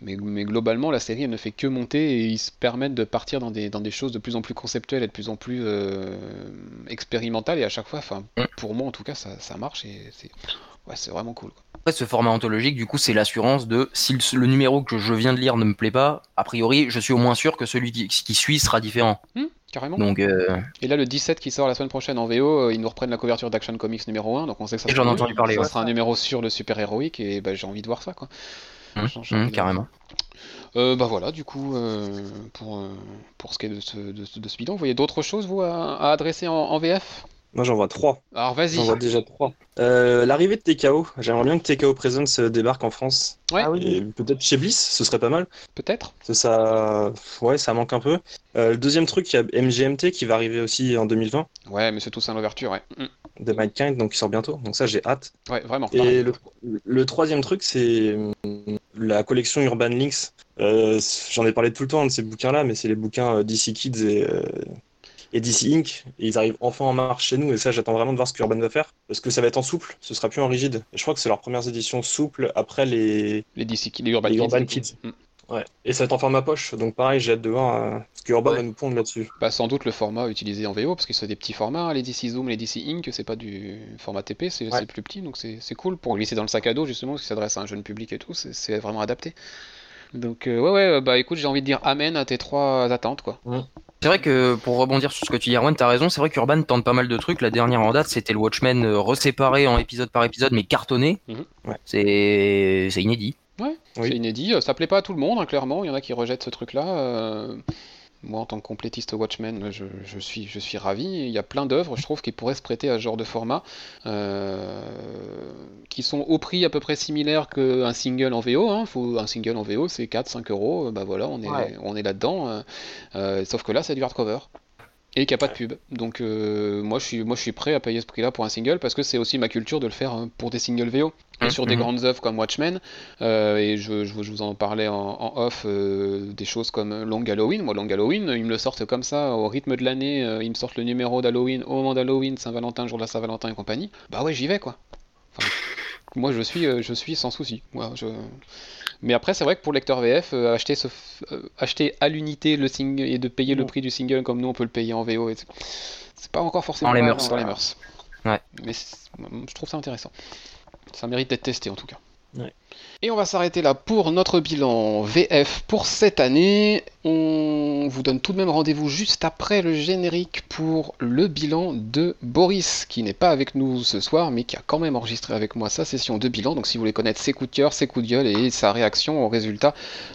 Mais, mais, globalement, la série elle ne fait que monter et ils se permettent de partir dans des, dans des choses de plus en plus conceptuelles et de plus en plus euh, expérimentales. Et à chaque fois, enfin, pour moi en tout cas, ça, ça marche et c'est ouais, c'est vraiment cool. Quoi. Après, ce format anthologique, du coup, c'est l'assurance de si le, numéro que je viens de lire ne me plaît pas, a priori, je suis au moins sûr que celui qui, suit sera différent. Hmm, carrément. Donc, euh, Et là, le 17 qui sort la semaine prochaine en VO, euh, ils nous reprennent la couverture d'Action Comics numéro 1, donc on sait que ça, sera, entendu parler, ça sera un numéro sur le super-héroïque, et bah, j'ai envie de voir ça. Quoi. Hmm, hmm, carrément. Euh, bah voilà, du coup, pour, pour ce qui est de ce, de, ce bilan, vous voyez d'autres choses, vous, à, adresser en VF moi j'en vois trois. Alors vas-y. J'en vois déjà trois. Euh, l'arrivée de TKO. J'aimerais bien que TKO Presence débarque en France. Ouais. Ah et peut-être chez Bliss, ce serait pas mal. Peut-être. Ça, ouais, ça manque un peu. Euh, le deuxième truc, il y a MGMT qui va arriver aussi en 2020. Ouais, mais c'est tout ça l'ouverture, ouais. Mm. De Mindkind, donc il sort bientôt. Donc ça, j'ai hâte. Ouais, vraiment. Et le, troisième truc, c'est mm, la collection Urban Links. Euh, j'en ai parlé tout le temps de ces bouquins-là, mais c'est les bouquins DC Kids et et DC Inc. Et ils arrivent enfin en marche chez nous. Et ça, j'attends vraiment de voir ce qu'Urban va faire. Parce que ça va être en souple, ce sera plus en rigide. Et je crois que c'est leurs premières éditions souples après les, les, DC, les Urban, Kids. Mm. Ouais. Et ça va être en format poche, donc pareil, j'ai hâte de voir euh, ce que Urban va nous pondre là-dessus. Bah, sans doute le format utilisé en VO, parce que c'est des petits formats, les DC Zoom, les DC Inc, c'est pas du format TP, c'est plus petit, donc c'est cool pour glisser dans le sac à dos, justement, parce qu'il s'adresse à un jeune public et tout, c'est vraiment adapté. Donc, euh, ouais, ouais, bah écoute, j'ai envie de dire amen à tes trois attentes, quoi. Mm. C'est vrai que pour rebondir sur ce que tu dis, Erwan, t'as raison. C'est vrai qu'Urban tente pas mal de trucs. La dernière en date, c'était le Watchmen euh, reséparé en épisode par épisode, mais cartonné. Mhm. C'est inédit. Ouais, c'est inédit. Ça plaît pas à tout le monde, hein, clairement. Il y en a qui rejettent ce truc-là. Euh, moi, en tant que complétiste Watchmen, je, suis, je suis ravi. Il y a plein d'œuvres, je trouve, qui pourraient se prêter à ce genre de format, euh, qui sont au prix à peu près similaire qu'un single en VO. Hein. Faut, un single en VO, c'est 4-5 euros. Bah voilà, on est, on est là-dedans. Euh, euh, sauf que là, c'est du hardcover et qu'il n'y a pas de pub. Donc euh, moi, je suis, moi je suis prêt à payer ce prix-là pour un single parce que c'est aussi ma culture de le faire hein, pour des singles VO. Mmh, sur des mmh. grandes œuvres comme Watchmen, euh, et je, je, vous en parlais en, off, euh, des choses comme Long Halloween. Moi, Long Halloween, ils me le sortent comme ça, au rythme de l'année, ils me sortent le numéro d'Halloween au moment d'Halloween, Saint-Valentin, jour de la Saint-Valentin et compagnie. Bah ouais, j'y vais quoi. moi, je suis, je suis sans souci. Moi, je... Mais après, c'est vrai que pour le lecteur VF, euh, acheter, ce, euh, acheter à l'unité le single et de payer le prix du single comme nous on peut le payer en VO, c'est pas encore forcément dans les mœurs. Dans les mœurs. Ouais. Mais je trouve ça intéressant. Ça mérite d'être testé en tout cas. Et on va s'arrêter là pour notre bilan VF pour cette année. On vous donne tout de même rendez-vous juste après le générique pour le bilan de Boris, qui n'est pas avec nous ce soir, mais qui a quand même enregistré avec moi sa session de bilan. Donc si vous voulez connaître ses coups de cœur, ses coups de gueule et sa réaction au résultat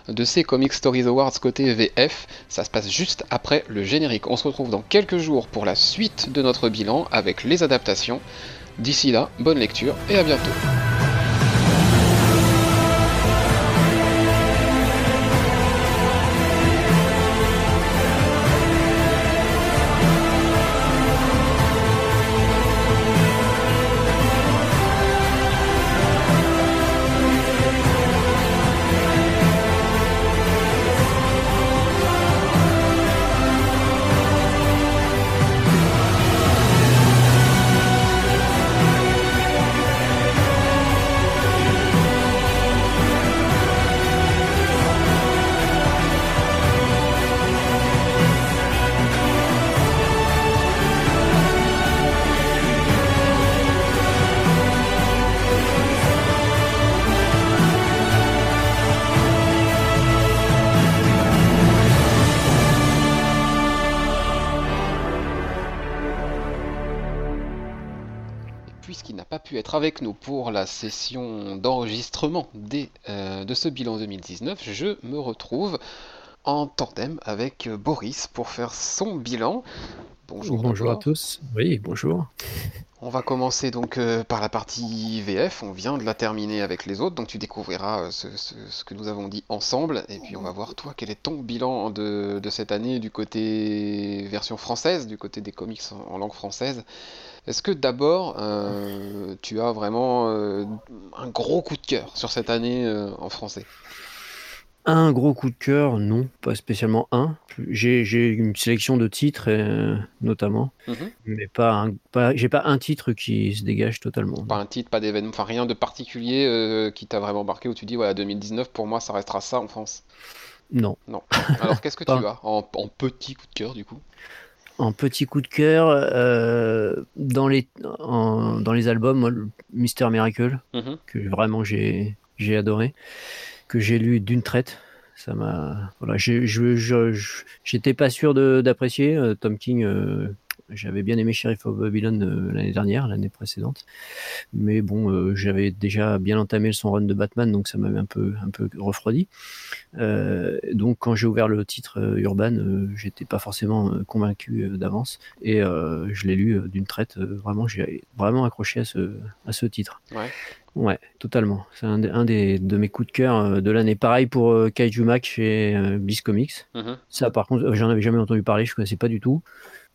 de ses Comic Stories Awards côté VF, ça se passe juste après le générique. On se retrouve dans quelques jours pour la suite de notre bilan avec les adaptations. D'ici là, bonne lecture et à bientôt. Avec nous pour la session d'enregistrement euh, de ce bilan 2019, je me retrouve en tandem avec Boris pour faire son bilan. Bonjour. Bonjour à tous. Oui, bonjour. On va commencer donc euh, par la partie VF. On vient de la terminer avec les autres, donc tu découvriras euh, ce, que nous avons dit ensemble. Et puis on va voir toi quel est ton bilan de, cette année du côté version française, du côté des comics en, langue française. Est-ce que d'abord euh, tu as vraiment un gros coup de cœur sur cette année en français? Un gros coup de cœur, non, pas spécialement un. J'ai une sélection de titres, euh, notamment, mhm. mais pas, un, pas j'ai pas un titre qui se dégage totalement. Pas un titre, pas d'événement, enfin rien de particulier euh, qui t'a vraiment marqué où tu dis, voilà, 2019, pour moi, ça restera ça en France? Non. Non. Alors qu'est-ce que tu as en, petit coup de cœur, du coup? En petit coup de cœur, euh, dans, les, dans les albums, Mister Miracle, mhm. que vraiment j'ai adoré que j'ai lu d'une traite. Ça m'a, voilà, j'étais pas sûr d'apprécier euh, Tom King. Euh, j'avais bien aimé Sheriff of Babylon euh, l'année dernière, l'année précédente, mais bon, j'avais déjà bien entamé son run de Batman, donc ça m'avait un peu, un peu refroidi. donc quand j'ai ouvert le titre Urban, j'étais pas forcément convaincu d'avance, et je l'ai lu d'une traite. vraiment, j'ai vraiment accroché à ce, à ce titre. Ouais. Ouais, totalement. C'est un, un, des, de mes coups de cœur euh, de l'année. Pareil pour euh, Kaiju Mac chez euh, Bliss Comics. Mhm. Ça, par contre, j'en avais jamais entendu parler, je connaissais pas du tout.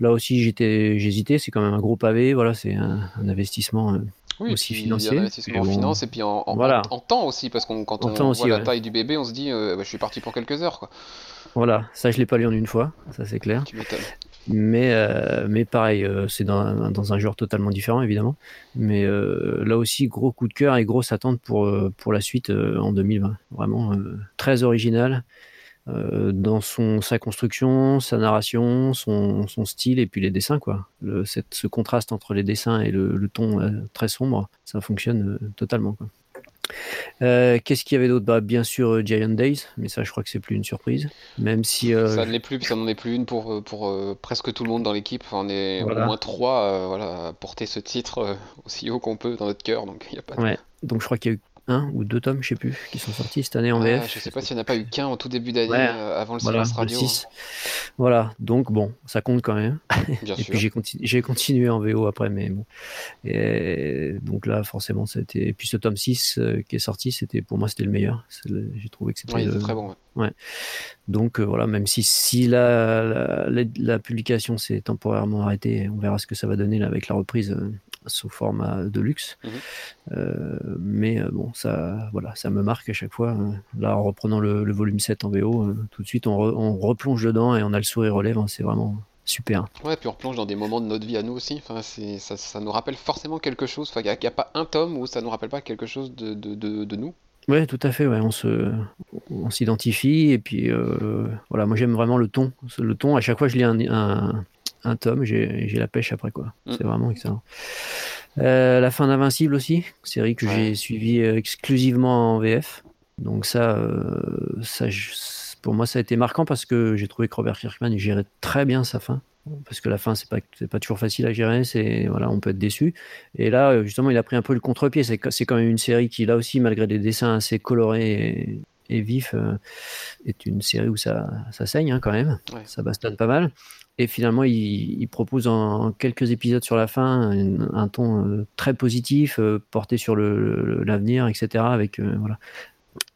Là aussi, j'étais, j'hésitais. C'est quand même un gros pavé. Voilà, c'est un, investissement aussi financier. Un investissement en finance et puis en, voilà. en, temps aussi, parce qu'on quand on voit la taille du bébé, on se dit, bah, je suis parti pour quelques heures, quoi. Voilà, ça je l'ai pas lu en une fois, ça c'est clair. Tu. Mais, euh, mais pareil, euh, c'est dans, dans, un genre totalement différent, évidemment. Mais euh, là aussi, gros coup de cœur et grosse attente pour, pour la suite en 2020. Vraiment très original dans son, sa construction, sa narration, son, son, style et puis les dessins. Quoi. Le, cette, ce contraste entre les dessins et le, le ton très sombre, ça fonctionne totalement. Quoi. Euh, qu'est-ce qu'il y avait d'autre? Bah, Bien sûr euh, Giant Days, mais ça je crois que c'est plus une surprise. Même si. Euh, ça ne l'est plus, ça n'en est plus une pour, pour presque tout le monde dans l'équipe. on est au moins trois voilà, à porter ce titre aussi haut qu'on peut dans notre cœur. Donc, y a pas ouais. donc je crois qu'il y a eu un ou deux tomes, je sais plus, qui sont sortis cette année en VF. Je sais pas s'il n'y en a pas eu qu'un en tout début d'année euh, avant le voilà, silence radio. Hein. Voilà, donc bon, ça compte quand même. Bien et puis j'ai continué en VO après, mais bon. Et donc là, forcément, c'était. Et puis ce tome 6 euh, qui est sorti, c'était pour moi, c'était le meilleur. J'ai trouvé que c'était. très bon. Ouais. Donc euh, voilà, même si, si la, la, publication s'est temporairement arrêtée, on verra ce que ça va donner là, avec la reprise sous format de luxe. Mhm. Euh, mais euh, bon, ça, voilà, ça me marque à chaque fois. Hein. Là, en reprenant le, volume 7 en VO, euh, tout de suite, on, replonge dedans et on a le sourire lèvres. Hein. c'est vraiment super. Ouais, puis on replonge dans des moments de notre vie à nous aussi. Enfin, ça, ça nous rappelle forcément quelque chose. Il n'y a, pas un tome où ça nous rappelle pas quelque chose de, de, de, nous. Ouais, tout à fait. Ouais. On se, on s'identifie et puis voilà. Moi, j'aime vraiment le ton. Le ton. À chaque fois, je lis un, un tome, j'ai la pêche après quoi. Mm. C'est vraiment excellent. Euh, la fin d'Invincible aussi, série que j'ai suivie euh, exclusivement en VF. Donc ça, euh, ça, pour moi, ça a été marquant parce que j'ai trouvé que Robert Kirkman gérait très bien sa fin. Parce que la fin, c'est pas, pas toujours facile à gérer, c'est voilà, on peut être déçu. Et là, justement, il a pris un peu le contre-pied. C'est quand même une série qui, là aussi, malgré des dessins assez colorés et, vifs, est une série où ça, ça saigne hein, quand même. Ça bastonne pas mal. Et finalement, il, propose en quelques épisodes sur la fin un, ton euh, très positif, euh, porté sur l'avenir, etc. Avec euh, voilà,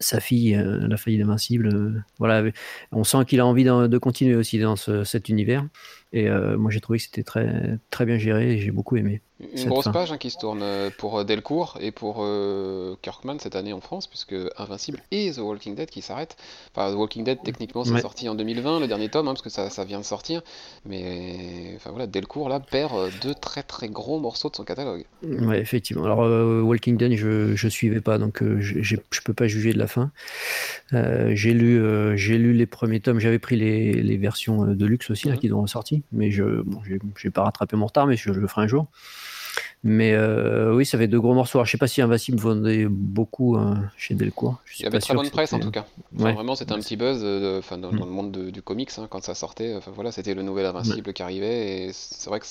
sa fille, la fille d'Invincible. voilà, on sent qu'il a envie de, continuer aussi dans cet univers. Et moi, j'ai trouvé que c'était très, très bien géré et j'ai beaucoup aimé. Une grosse page hein, qui se tourne euh, pour euh, Delcourt et pour euh, Kirkman cette année en France, puisque Invincible et The Walking Dead qui s'arrêtent. Enfin, The Walking Dead, techniquement, c'est sorti en 2020, le dernier tome, hein, parce que ça, ça, vient de sortir. Mais enfin voilà, Delcourt là perd deux très très gros morceaux de son catalogue. Ouais, effectivement. Alors, Walking Dead, je, je suivais pas, donc je, je peux pas juger de la fin. j'ai lu, j'ai lu les premiers tomes, j'avais pris les, les, versions de luxe aussi, là, mhm. qui ont mais je bon, j'ai pas rattrapé mon retard, mais je, je le ferai un jour. Mais euh, oui, ça fait deux gros morceaux. Alors, je sais pas si Invincible vendait beaucoup hein, chez Delcourt. Je Il y avait très bonne presse en tout cas. Vraiment, c'était un petit buzz euh, dans, le monde du comics hein, quand ça sortait. Enfin, voilà, c'était le nouvel Invincible qui arrivait. Et c'est vrai que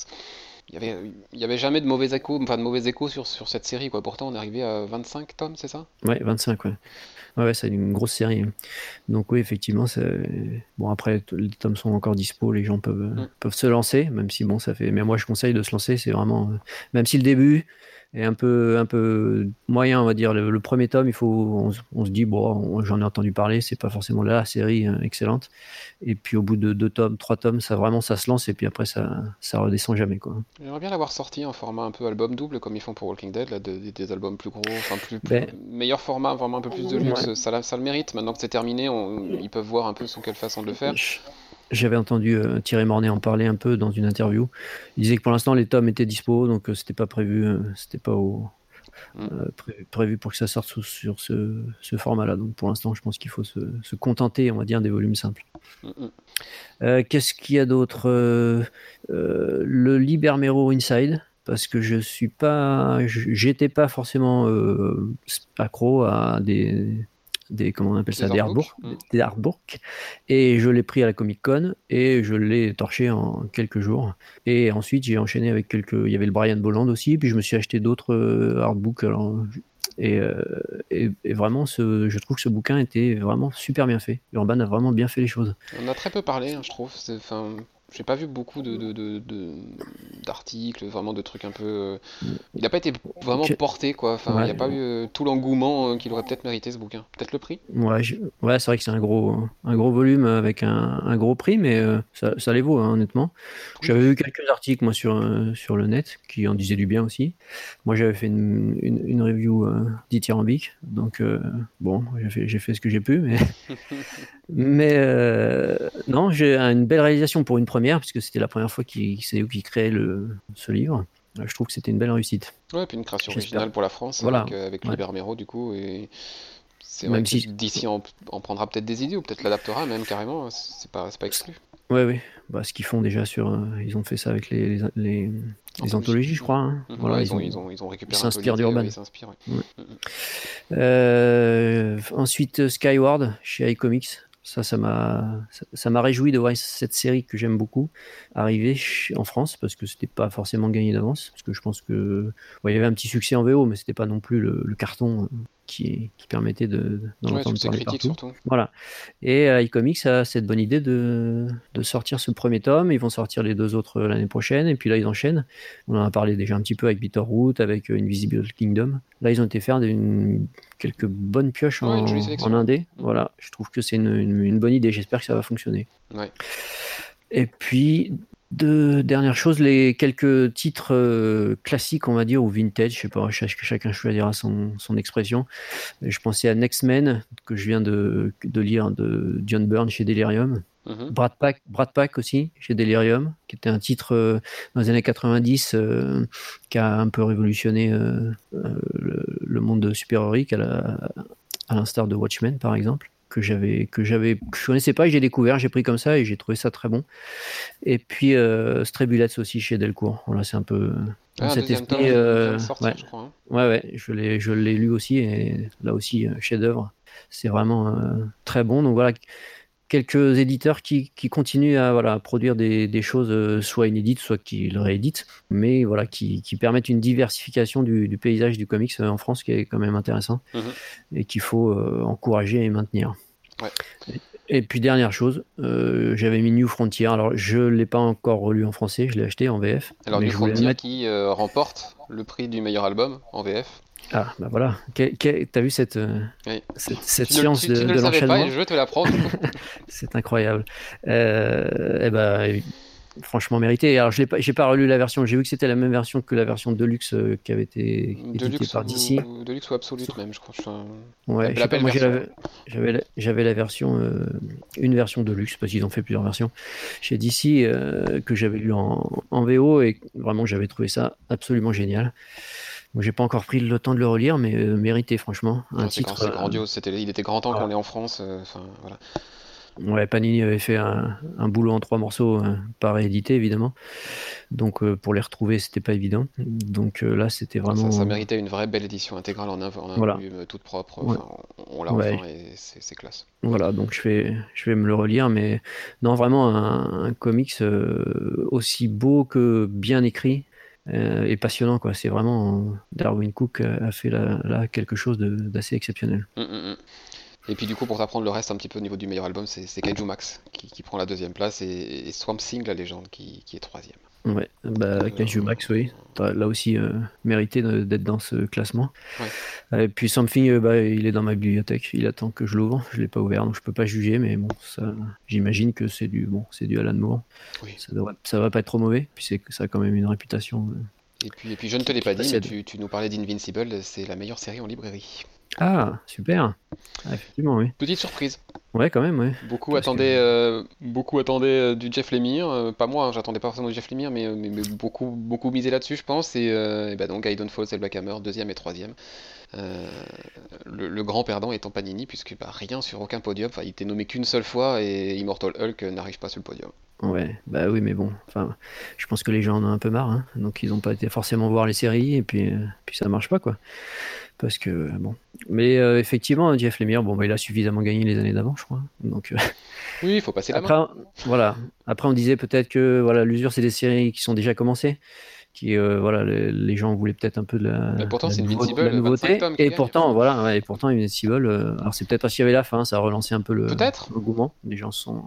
il y avait, il y avait jamais de mauvais échos, enfin de mauvais échos sur, sur cette série, quoi. Pourtant, on est arrivé à 25 tomes, c'est ça? Ouais, 25, ouais. Ouais, c'est une grosse série. Donc oui, effectivement, bon après les tomes sont encore dispo, les gens peuvent mm. peuvent se lancer, même si bon ça fait. Mais moi je conseille de se lancer, c'est vraiment même si le début est un peu, un peu moyen, on va dire. Le, premier tome, il faut, on, se dit, bon, j'en ai entendu parler, c'est pas forcément la série euh, excellente. Et puis au bout de deux tomes, trois tomes, ça vraiment, ça se lance et puis après, ça, ça redescend jamais, quoi. J'aimerais bien l'avoir sorti en format un peu album double, comme ils font pour Walking Dead, là, des albums plus gros, enfin plus, ben meilleur format, vraiment un peu plus de luxe. Ça, ça, le mérite. Maintenant que c'est terminé, ils peuvent voir un peu sous quelle façon de le faire. J'avais entendu euh, Thierry Mornay en parler un peu dans une interview. Il disait que pour l'instant les tomes étaient dispo, donc euh, c'était pas prévu, euh, c'était pas au, mm. prévu pour que ça sorte sur ce, format-là. Donc pour l'instant, je pense qu'il faut se, contenter, on va dire, des volumes simples. Mm, mm. Qu'est-ce qu'il y a d'autre Le Libermero Inside, parce que je suis pas, j'étais pas forcément accro à des des comment on appelle ça, des artbooks, des et je l'ai pris à la Comic Con et je l'ai torché en quelques jours. Et ensuite j'ai enchaîné avec quelques, il y avait le Brian Bolland aussi, puis je me suis acheté d'autres euh, artbooks. Alors, euh, et, et, vraiment, ce, je trouve que ce bouquin était vraiment super bien fait. Urban a vraiment bien fait les choses. On a très peu parlé, hein, je trouve. Enfin, j'ai pas vu beaucoup de, d'articles, vraiment de trucs un peu. Euh, il n'a pas été vraiment porté, quoi. Enfin, il n'y a pas eu euh, tout l'engouement euh, qu'il aurait peut-être mérité ce bouquin. Peut-être le prix Ouais, ouais c'est vrai que c'est un gros, un gros volume avec un, gros prix, mais ça, ça, les vaut, hein, honnêtement. J'avais vu quelques articles, moi, sur, sur le net qui en disaient du bien aussi. Moi, j'avais fait une, une, review dithyrambique, donc bon, j'ai fait, j'ai fait ce que j'ai pu, mais. mais non, j'ai une belle réalisation pour une première puisque c'était la première fois qu'il qui créait le, ce livre. Euh, je trouve que c'était une belle réussite. Ouais, puis une création originale pour la France, voilà. avec, euh, avec ouais. du coup. Et c'est vrai si... d'ici, on, prendra peut-être des idées, ou peut-être l'adaptera même carrément, c'est pas, pas exclu. Ouais, oui. Bah, ce qu'ils font déjà sur. Euh, ils ont fait ça avec les, les, les, anthologies, je crois. Hein. Mhm. voilà, ils, ont, ils, ont, ils, ont, récupéré Ils s'inspirent d'Urban. ensuite, Skyward chez iComics. Ça, ça m'a, ça m'a réjoui de voir cette série que j'aime beaucoup arriver en France parce que c'était pas forcément gagné d'avance. Parce que je pense que, il y avait un petit succès en VO, mais c'était pas non plus le, carton qui, qui, permettait de, d'en entendre parler partout. Surtout. Voilà. Et euh, iComics a cette bonne idée de, de, sortir ce premier tome. Ils vont sortir les deux autres l'année prochaine. Et puis là, ils enchaînent. On en a parlé déjà un petit peu avec Bitterroot, avec euh, Invisible Kingdom. Là, ils ont été faire une quelques bonnes pioches en, indé. Mm. Voilà, je trouve que c'est une, bonne idée. J'espère que ça va fonctionner. Et puis, deux dernières choses, les quelques titres euh, classiques, on va dire, ou vintage, je sais pas, chacun choisira son, son expression. Je pensais à Next Men, que je viens de, de lire de John Byrne chez Delirium. Brad, Pack, Brad Pack aussi, chez Delirium, qui était un titre euh, dans les années 90 euh, qui a un peu révolutionné le, le, monde super-héroïque à l'instar de Watchmen, par exemple que j'avais que j'avais je connaissais pas et j'ai découvert j'ai pris comme ça et j'ai trouvé ça très bon et puis euh, Strebulets aussi chez Delcourt voilà c'est un peu ah, cet esprit euh, ouais. Je crois, hein. ouais ouais je l'ai je l'ai lu aussi et là aussi euh, chef d'œuvre c'est vraiment euh, très bon donc voilà quelques éditeurs qui, qui continuent à voilà, produire des, des, choses euh, soit inédites, soit qui le rééditent, mais voilà, qui, qui permettent une diversification du, du, paysage du comics en France qui est quand même intéressant mhm. et qu'il faut euh, encourager et maintenir. Ouais. Et, puis dernière chose, euh, j'avais mis New Frontier. Alors je l'ai pas encore relu en français, je l'ai acheté en VF. Alors New Frontier qui remporte le prix du meilleur album en VF. Ah, bah voilà. T'as vu cette, euh, cette, science de, de l'enchaînement? Je te l'apprendre. C'est incroyable. Euh, eh ben, franchement mérité. Alors, je n'ai pas, relu la version. J'ai vu que c'était la même version que la version Deluxe euh, qui avait été éditée par DC. Deluxe ou Absolute même, je crois. Ouais, j'avais la, version, euh, une version Deluxe parce qu'ils ont fait plusieurs versions chez DC que j'avais lu en, en, VO et vraiment j'avais trouvé ça absolument génial. J'ai pas encore pris le temps de le relire, mais euh, mérité, franchement. Un titre. C'est euh, grandiose. il était grand temps qu'on l'ait en France. Euh, voilà. Ouais, Panini avait fait un, boulot en trois morceaux, pas réédité évidemment. Donc pour les retrouver, c'était pas évident. Donc là, c'était vraiment. Ça, méritait une vraie belle édition intégrale en un, volume toute propre. On l'a enfin et c'est classe. Voilà, donc je vais, je vais me le relire, mais non, vraiment un, un comics aussi beau que bien écrit et passionnant. Quoi. C'est vraiment Darwin Cook a fait là, quelque chose d'assez exceptionnel. Hum, hum, hum. Et puis du coup, pour t'apprendre le reste un petit peu au niveau du meilleur album, c'est Kaiju Max qui, prend la deuxième place et, Swamp Thing, la légende, qui, est troisième. Ouais, bah Kaiju Max, oui. Là aussi, euh, mérité d'être dans ce classement. Et puis Something, euh, bah, il est dans ma bibliothèque. Il attend que je l'ouvre. Je l'ai pas ouvert, donc je peux pas juger. Mais bon, ça, j'imagine que c'est du bon, c'est du Alan Moore. Ça ça va pas être trop mauvais. Puis ça a quand même une réputation. Euh, et puis, et puis je ne te l'ai pas dit, mais tu, tu nous parlais d'Invincible. C'est la meilleure série en librairie. Ah, super. Ah, effectivement, oui. Petite surprise. Ouais, quand même, ouais. Beaucoup attendaient, euh, beaucoup attendaient euh, du Jeff Lemire. Euh, pas moi, hein, j'attendais pas forcément du Jeff Lemire, mais, mais, beaucoup, beaucoup misé là-dessus, je pense. Et, et bah donc, Gaiden Falls et Black Hammer, deuxième et troisième. Le, grand perdant étant Panini, puisque bah, rien sur aucun podium. Enfin, il était nommé qu'une seule fois et Immortal Hulk n'arrive pas sur le podium. Ouais, bah oui, mais bon, enfin, je pense que les gens en ont un peu marre, hein. donc ils n'ont pas été forcément voir les séries et puis, puis ça marche pas quoi parce que bon. Mais euh, effectivement, Jeff Lemire, bon, bah, il a suffisamment gagné les années d'avant, je crois. Donc, euh, oui, il faut passer la après, main. Voilà. Après, on disait peut-être que voilà, l'usure, c'est des séries qui sont déjà commencées qui euh, voilà les, gens voulaient peut-être un peu de la, pourtant c'est nouveauté. Et pourtant voilà et pourtant Invincible euh, alors c'est peut-être parce qu'il y avait la fin ça a relancé un peu le peut-être. les gens sont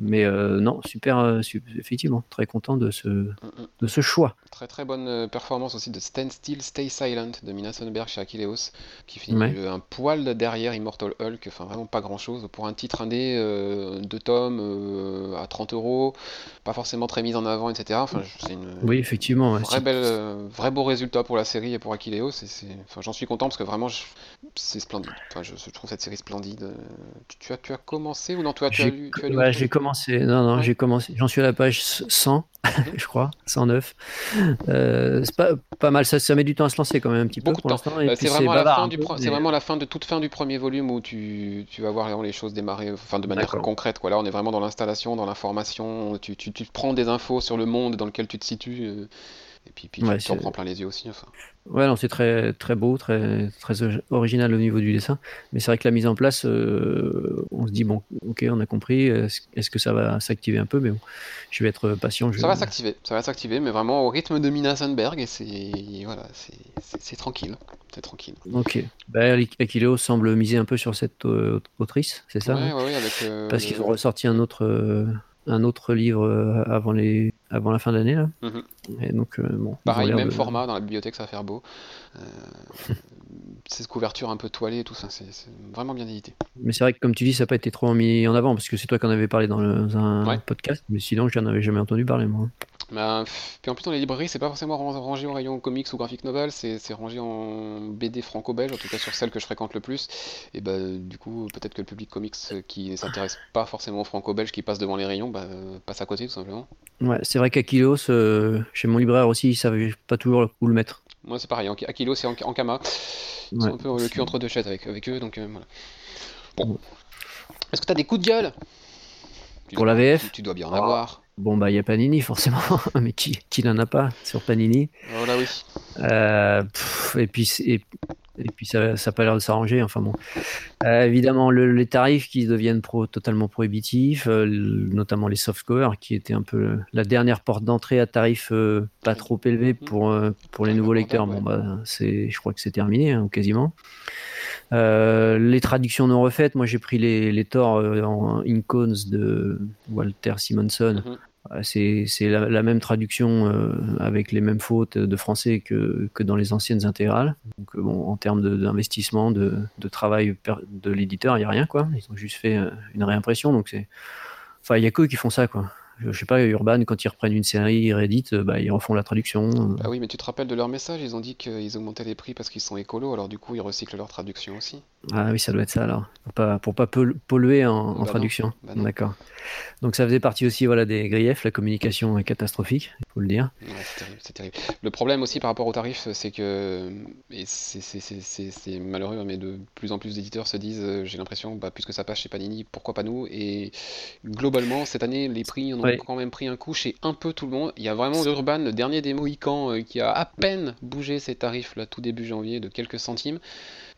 mais euh, non super, effectivement très content de ce de ce choix. Très très bonne performance aussi de Stand Still Stay Silent de Mina Sonberg chez Achilleos qui finit un poil derrière Immortal Hulk enfin vraiment pas grand chose pour un titre indé de tomes à 30 euros pas forcément très mise en avant etc enfin c'est une oui effectivement Vrai, bel, euh, vrai beau résultat pour la série et pour Aquileo. Enfin, J'en suis content parce que vraiment, c'est splendide. Enfin, je, trouve cette série splendide. Tu, as, tu as commencé ou non tu as, tu as lu, J'ai commencé. Non, non, j'ai commencé. J'en suis à la page 100, je crois, 109. Euh, c'est pas, pas mal. Ça, ça met du temps à se lancer quand même un petit peu pour l'instant. Bah, c'est vraiment, la fin du c'est vraiment la fin de toute fin du premier volume où tu, tu vas voir vraiment les choses démarrer enfin, de manière concrète. Quoi. Là, on est vraiment dans l'installation, dans l'information. Tu, tu, tu, prends des infos sur le monde dans lequel tu te situes. Euh, et puis, puis tu en prends plein les yeux aussi. Enfin. Ouais, non, c'est très, très beau, très, très original au niveau du dessin. Mais c'est vrai que la mise en place, euh, on se dit, bon, ok, on a compris. Est-ce que ça va s'activer un peu? Mais bon, je vais être patient. Ça va s'activer, ça va s'activer, mais vraiment au rythme de Mina Sandberg. Et c'est voilà, c'est tranquille. C'est tranquille. Ok. Bah, semble miser un peu sur cette euh, autrice, c'est ça Ouais, ouais, avec. Euh, Parce qu'ils ont ressorti un autre un autre livre euh, avant, les, avant la fin de l'année. Là. Mhm. Et donc, euh, bon, Pareil, même format dans la bibliothèque, ça va faire beau. Euh, cette couverture un peu toilée et tout ça, c'est vraiment bien édité. Mais c'est vrai que, comme tu dis, ça n'a pas été trop mis en avant parce que c'est toi qui en avais parlé dans, un podcast, mais sinon, je n'en avais jamais entendu parler, moi. Bah, puis en plus dans les librairies, c'est pas forcément rangé en rayon comics ou graphic novel, c'est rangé en BD franco-belge, en tout cas sur celle que je fréquente le plus. Et bah du coup, peut-être que le public comics qui s'intéresse pas forcément aux franco-belge, qui passe devant les rayons, bah, passe à côté tout simplement. Ouais, c'est vrai qu'Aquilos, euh, chez mon libraire aussi, ils savaient pas toujours où le mettre. Moi c'est pareil, Aquilos c'est en, en Kama. Ils sont un peu le cul entre deux chaises avec, avec eux, donc euh, voilà. Bon. Est-ce que t'as des coups de gueule? Pour la VF tu, dois bien en avoir. Bon, bah, il y a Panini, forcément, mais qui, qui n'en a pas sur Panini? Voilà, oui. Euh, et puis, et, puis ça n'a pas l'air de s'arranger. Enfin bon. Euh, évidemment, les tarifs qui deviennent pro, totalement prohibitifs, euh, notamment les softcores, qui étaient un peu la dernière porte d'entrée à tarif pas trop élevé pour, pour les nouveaux lecteurs. Bon, bah, je crois que c'est terminé, hein, quasiment. les traductions non refaites, moi j'ai pris les, les Thor en Incones de Walter Simonson. Mhm. C'est la, même traduction euh, avec les mêmes fautes de français que, dans les anciennes intégrales. Donc, euh, bon, en termes d'investissement, de, travail de l'éditeur, il n'y a rien. Quoi. Ils ont juste fait euh, une réimpression. Donc enfin, il n'y a que qui font ça. Quoi je sais pas, Urban, quand ils reprennent une série, ils rééditent, bah, ils refont la traduction. Bah oui, mais tu te rappelles de leur message, ils ont dit qu'ils augmentaient les prix parce qu'ils sont écolos, alors du coup ils recyclent leur traduction aussi. Ah oui, ça doit être ça alors, pour pas, pour pas polluer en, bah traduction. Bah D'accord. Donc ça faisait partie aussi voilà, des griefs, la communication est catastrophique, il faut le dire. c'est terrible, Le problème aussi par rapport aux tarifs, c'est que, et c'est malheureux, mais de plus en plus d'éditeurs se disent, euh, j'ai l'impression, bah, puisque ça passe chez Panini, pourquoi pas nous? Et globalement, cette année, les prix en ont quand même pris un coup chez un peu tout le monde. Il y a vraiment Urban, le dernier des Mohicans, euh, qui a à peine bougé ses tarifs là tout début janvier de quelques centimes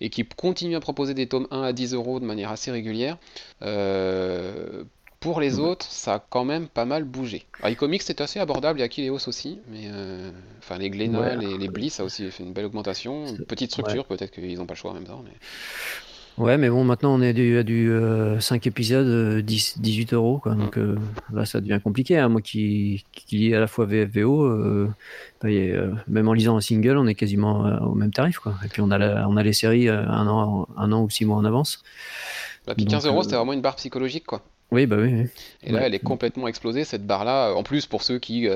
et qui continue à proposer des tomes 1 à 10 euros de manière assez régulière. Euh, Pour les autres, ça a quand même pas mal bougé. iComics c'est assez abordable, il y a Kileos aussi, mais euh, enfin les Glénat, les, les Bliss, ça a aussi fait une belle augmentation. petite structure, peut-être qu'ils n'ont pas le choix en même temps. Mais... Ouais, mais bon, maintenant on est à du, 5 euh, épisodes, 10, euh, 18 euros, quoi. Donc mm. euh, là, ça devient compliqué. Hein. Moi qui, qui lis à la fois VFVO, même en lisant un single, on est quasiment au même tarif, quoi. Et puis on a, on a les séries un an, un an ou six mois en avance. Bah, puis 15 euros, c'était vraiment une barre psychologique, quoi. Oui, bah oui. Et là, elle est complètement explosée, cette barre-là. En plus, pour ceux qui,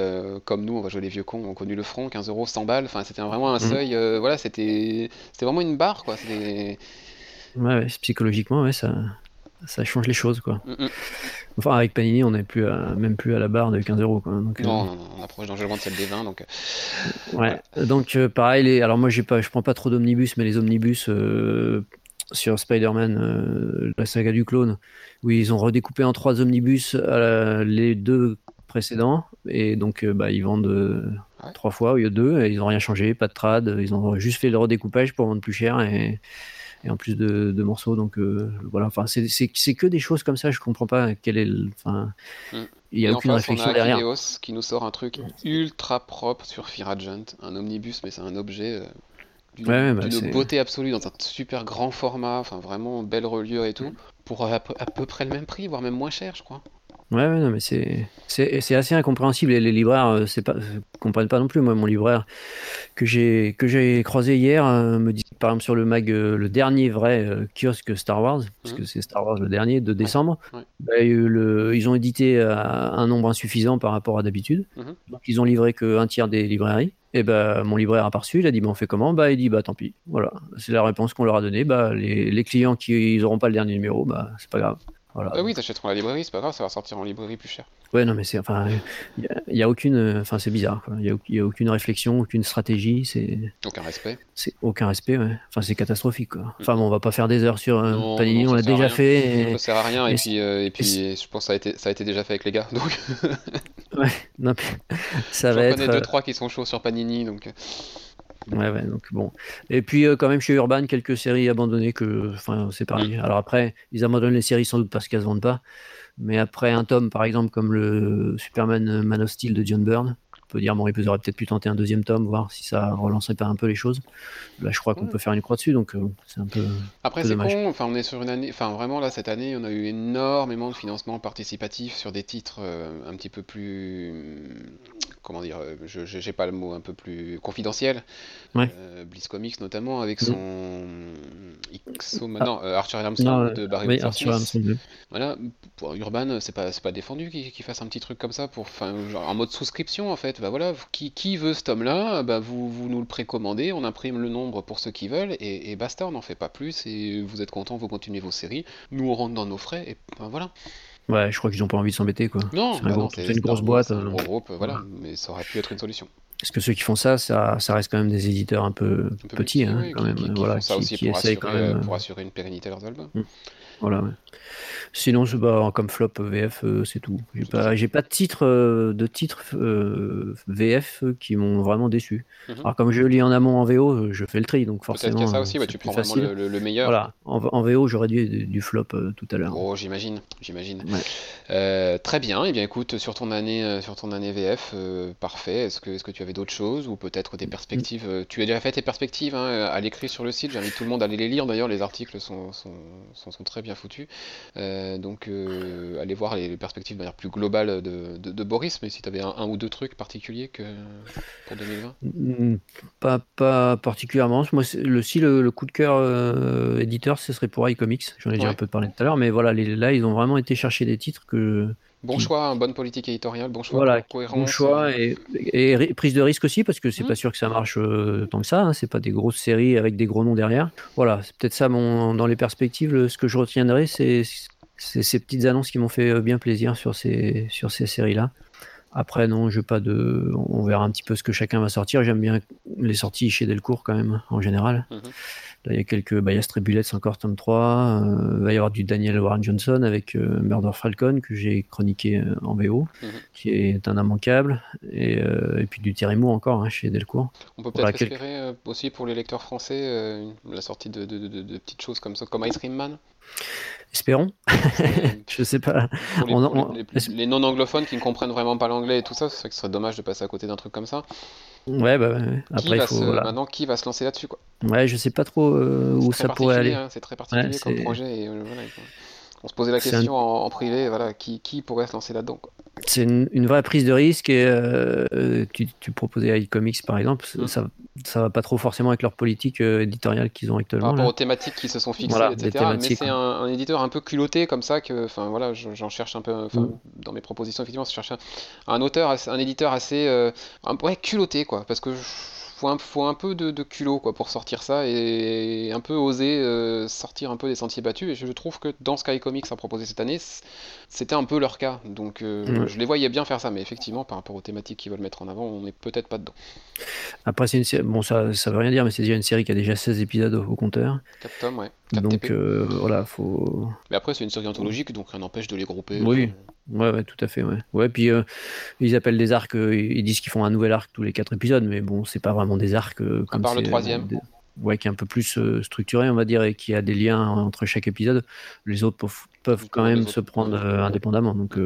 comme nous, on va jouer les vieux cons, ont connu le front, 15 euros, 100 balles. Enfin, c'était vraiment un mm. seuil. voilà, c'était vraiment une barre, quoi. Ouais, psychologiquement, ouais, ça, ça change les choses, quoi. Mm, mm. Enfin, avec Panini, on n'est plus même plus à la barre de 15 euros, quoi. Donc, euh, non, non, on approche dangereusement de celle des 20, donc. Euh, ouais. Donc, euh, pareil, les... alors moi, j'ai pas, je prends pas trop d'omnibus, mais les omnibus sur Spider-Man, la saga du clone, où ils ont redécoupé en trois omnibus les deux précédents, et donc, bah, ils vendent trois fois au lieu de deux, et ils ont rien changé, pas de trad, ils ont juste fait le redécoupage pour vendre plus cher, et et en plus de, morceaux. Donc euh, voilà, enfin c'est que des choses comme ça. Je comprends pas quel est le. Enfin, mm. il y a aucune réflexion on a derrière. qui nous sort un truc ultra propre sur Fear Agent, un omnibus, mais c'est un objet. Euh, d'une bah, beauté absolue dans un super grand format, enfin vraiment belle reliure et tout, mm. pour à peu près le même prix, voire même moins cher, je crois. Ouais, non, mais c'est, c'est, assez incompréhensible. Et les libraires euh, c'est pas, comprennent pas non plus. Moi, mon libraire que j'ai, que j'ai croisé hier euh, me dit, par exemple, sur le mag, euh, le dernier vrai kiosque Star Wars, parce mmh. que c'est Star Wars le dernier de décembre, bah, le, ils ont édité un nombre insuffisant par rapport à d'habitude. Mmh. Donc, ils ont livré qu'un tiers des librairies. Et ben mon libraire a pas reçu, il a dit, mais on fait comment? Bah, il dit, bah, tant pis. Voilà, c'est la réponse qu'on leur a donnée. Bah, les, les clients qui n'auront pas le dernier numéro, bah, c'est pas grave. Ah oui, t'achèteras la librairie, c'est pas grave, ça va sortir en librairie plus cher. Ouais, non, mais c'est enfin, il y, a aucune, enfin, c'est bizarre. Il y, a aucune réflexion, aucune stratégie, c'est. Aucun respect. C'est aucun respect, ouais. Enfin, c'est catastrophique, quoi. Mm. Enfin, bon, on va pas faire des heures sur euh, Panini, on l'a déjà fait. Ça sert à rien, et, puis, euh, et puis, je pense que ça a été, ça a été déjà fait avec les gars, donc. ouais, non, ça va être. connais deux trois qui sont chauds sur Panini, donc. Ouais, ouais, donc bon. Et puis, euh, quand même, chez Urban, quelques séries abandonnées que. Enfin, c'est pareil. Alors après, ils abandonnent les séries sans doute parce qu'elles se vendent pas. Mais après un tome, par exemple, comme le Superman Man of Steel de John Byrne, peut dire bon, ils auraient peut-être pu tenter un deuxième tome, voir si ça relancerait pas un peu les choses. Là, je crois qu'on peut faire une croix dessus, donc euh, c'est un peu. Après, c'est con. Enfin, on est sur une année. Enfin, vraiment là, cette année, on a eu énormément de financement participatif sur des titres euh, un petit peu plus. Comment dire Je n'ai pas le mot un peu plus confidentiel. Ouais. Euh, Bliss Comics notamment avec son XO, ah. non, Arthur Armstrong de Barry oui, Voilà, pour Urban, c'est pas, pas défendu qu'il fasse un petit truc comme ça pour, enfin, en mode souscription en fait. Bah voilà, qui, qui veut ce tome-là, bah vous, vous nous le précommandez, on imprime le nombre pour ceux qui veulent, et, basta, on n'en fait pas plus, et vous êtes content, vous continuez vos séries, nous on rentre dans nos frais, et ben voilà. Ouais, je crois qu'ils n'ont pas envie de s'embêter, quoi. Non, c'est une grosse boîte. Un gros groupe, voilà, mais ça aurait pu être une solution. Parce que ceux qui font ça, ça, ça reste quand même des éditeurs un peu, petits, hein, quand même. voilà, font ça aussi pour, assurer, quand même... pour assurer une pérennité à leurs albums. Mm. Voilà, ouais. Sinon, bah, comme flop VF, euh, c'est tout. J'ai pas, j'ai pas de titre, euh, de titres euh, VF qui m'ont vraiment déçu. Mhm. Alors comme je lis en amont en VO, je fais le tri, donc forcément. Peut-être ça aussi, tu prends vraiment le, meilleur. Voilà, en, VO, j'aurais dû du, flop tout à l'heure. Oh, j'imagine, j'imagine. très bien. Et eh bien, écoute, sur ton année, sur ton année VF, parfait. Est-ce que, est-ce que tu avais d'autres choses ou peut-être des perspectives Tu as déjà fait tes perspectives hein, à l'écrit sur le site. J'invite tout le monde à aller les lire. D'ailleurs, les articles sont, sont, sont, sont très bien foutus. Euh, donc euh, aller voir les, perspectives de manière plus globale de, Boris, mais si tu avais un, ou deux trucs particuliers que pour 2020 mm, pas, pas particulièrement. Moi, le, si le, coup de cœur euh, éditeur, ce serait pour iComics. J'en ai déjà un peu parlé tout à l'heure, mais voilà, les, là, ils ont vraiment été chercher des titres que Bon choix, hein, bonne politique éditoriale, bon choix, voilà, bon choix et, prise de risque aussi parce que c'est mmh. pas sûr que ça marche tant que ça. Hein, c'est pas des grosses séries avec des gros noms derrière. Voilà, c'est peut-être ça mon, dans les perspectives. ce que je retiendrai, c'est c'est ces petites annonces qui m'ont fait euh, bien plaisir sur ces, sur ces séries-là. Après, non, je pas de. On verra un petit peu ce que chacun va sortir. J'aime bien les sorties chez Delcourt quand même, en général. Là, il y a quelques. Bah, il y a encore tome 3. Euh, il va y avoir du Daniel Warren Johnson avec euh, Murder Falcon que j'ai chroniqué en VO, mhm. qui est un immanquable. Et, et puis du Thierry encore hein, chez Delcourt. On peut peut-être espérer aussi pour les lecteurs français la sortie de, de, petites choses comme ça, comme Ice Cream Man Espérons. je sais pas. les, non-anglophones qui ne comprennent vraiment pas l'anglais et tout ça, c'est vrai que ce serait dommage de passer à côté d'un truc comme ça. Ouais, bah Après, il faut, Maintenant, qui va se lancer là-dessus quoi? Ouais, je sais pas trop euh, où ça pourrait aller. Hein, c'est très particulier comme projet. Et, euh, on se posait la question en, privé, voilà, qui, qui pourrait se lancer là-dedans C'est une, vraie prise de risque et euh, tu, tu, proposais à iComics par exemple, mm. ça, ça va pas trop forcément avec leur politique euh, éditoriale qu'ils ont actuellement. Par rapport aux thématiques qui se sont fixées, etc. Mais c'est un, éditeur un peu culotté comme ça que, enfin voilà, j'en cherche un peu, mm. dans mes propositions effectivement, je cherche un, auteur, un éditeur assez, euh, ouais, culotté quoi, parce que faut un, faut un peu de, de, culot quoi, pour sortir ça et un peu oser euh, sortir un peu des sentiers battus. Et je trouve que dans Sky Comics a proposé cette année, c'était un peu leur cas. Donc euh, je les voyais bien faire ça, mais effectivement, par rapport aux thématiques qu'ils veulent mettre en avant, on n'est peut-être pas dedans. Après, c'est une bon, ça, ça veut rien dire, mais c'est déjà une série qui a déjà 16 épisodes au, compteur. 4 tomes, ouais. Donc euh, voilà, faut. Mais après, c'est une série anthologique, donc rien n'empêche de les grouper. Oui. Ouais, ouais, tout à fait. Ouais, ouais puis euh, ils appellent des arcs, euh, ils disent qu'ils font un nouvel arc tous les quatre épisodes, mais bon, c'est pas vraiment des arcs. Euh, comme part le troisième. ouais, qui est un peu plus structuré, on va dire, et qui a des liens entre chaque épisode. Les autres peuvent, quand même se prendre indépendamment. Donc,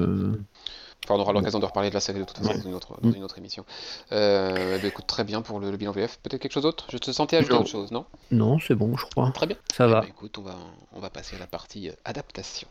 on aura l'occasion de reparler de la série de toute façon dans, une autre, dans une autre émission. Euh, bah, écoute, très bien pour le, bilan VF. Peut-être quelque chose d'autre? Je te sentais ajouter autre chose, non? Non, c'est bon, je crois. Très bien. Ça va. Eh ben, écoute, on va, on va passer à la partie adaptation.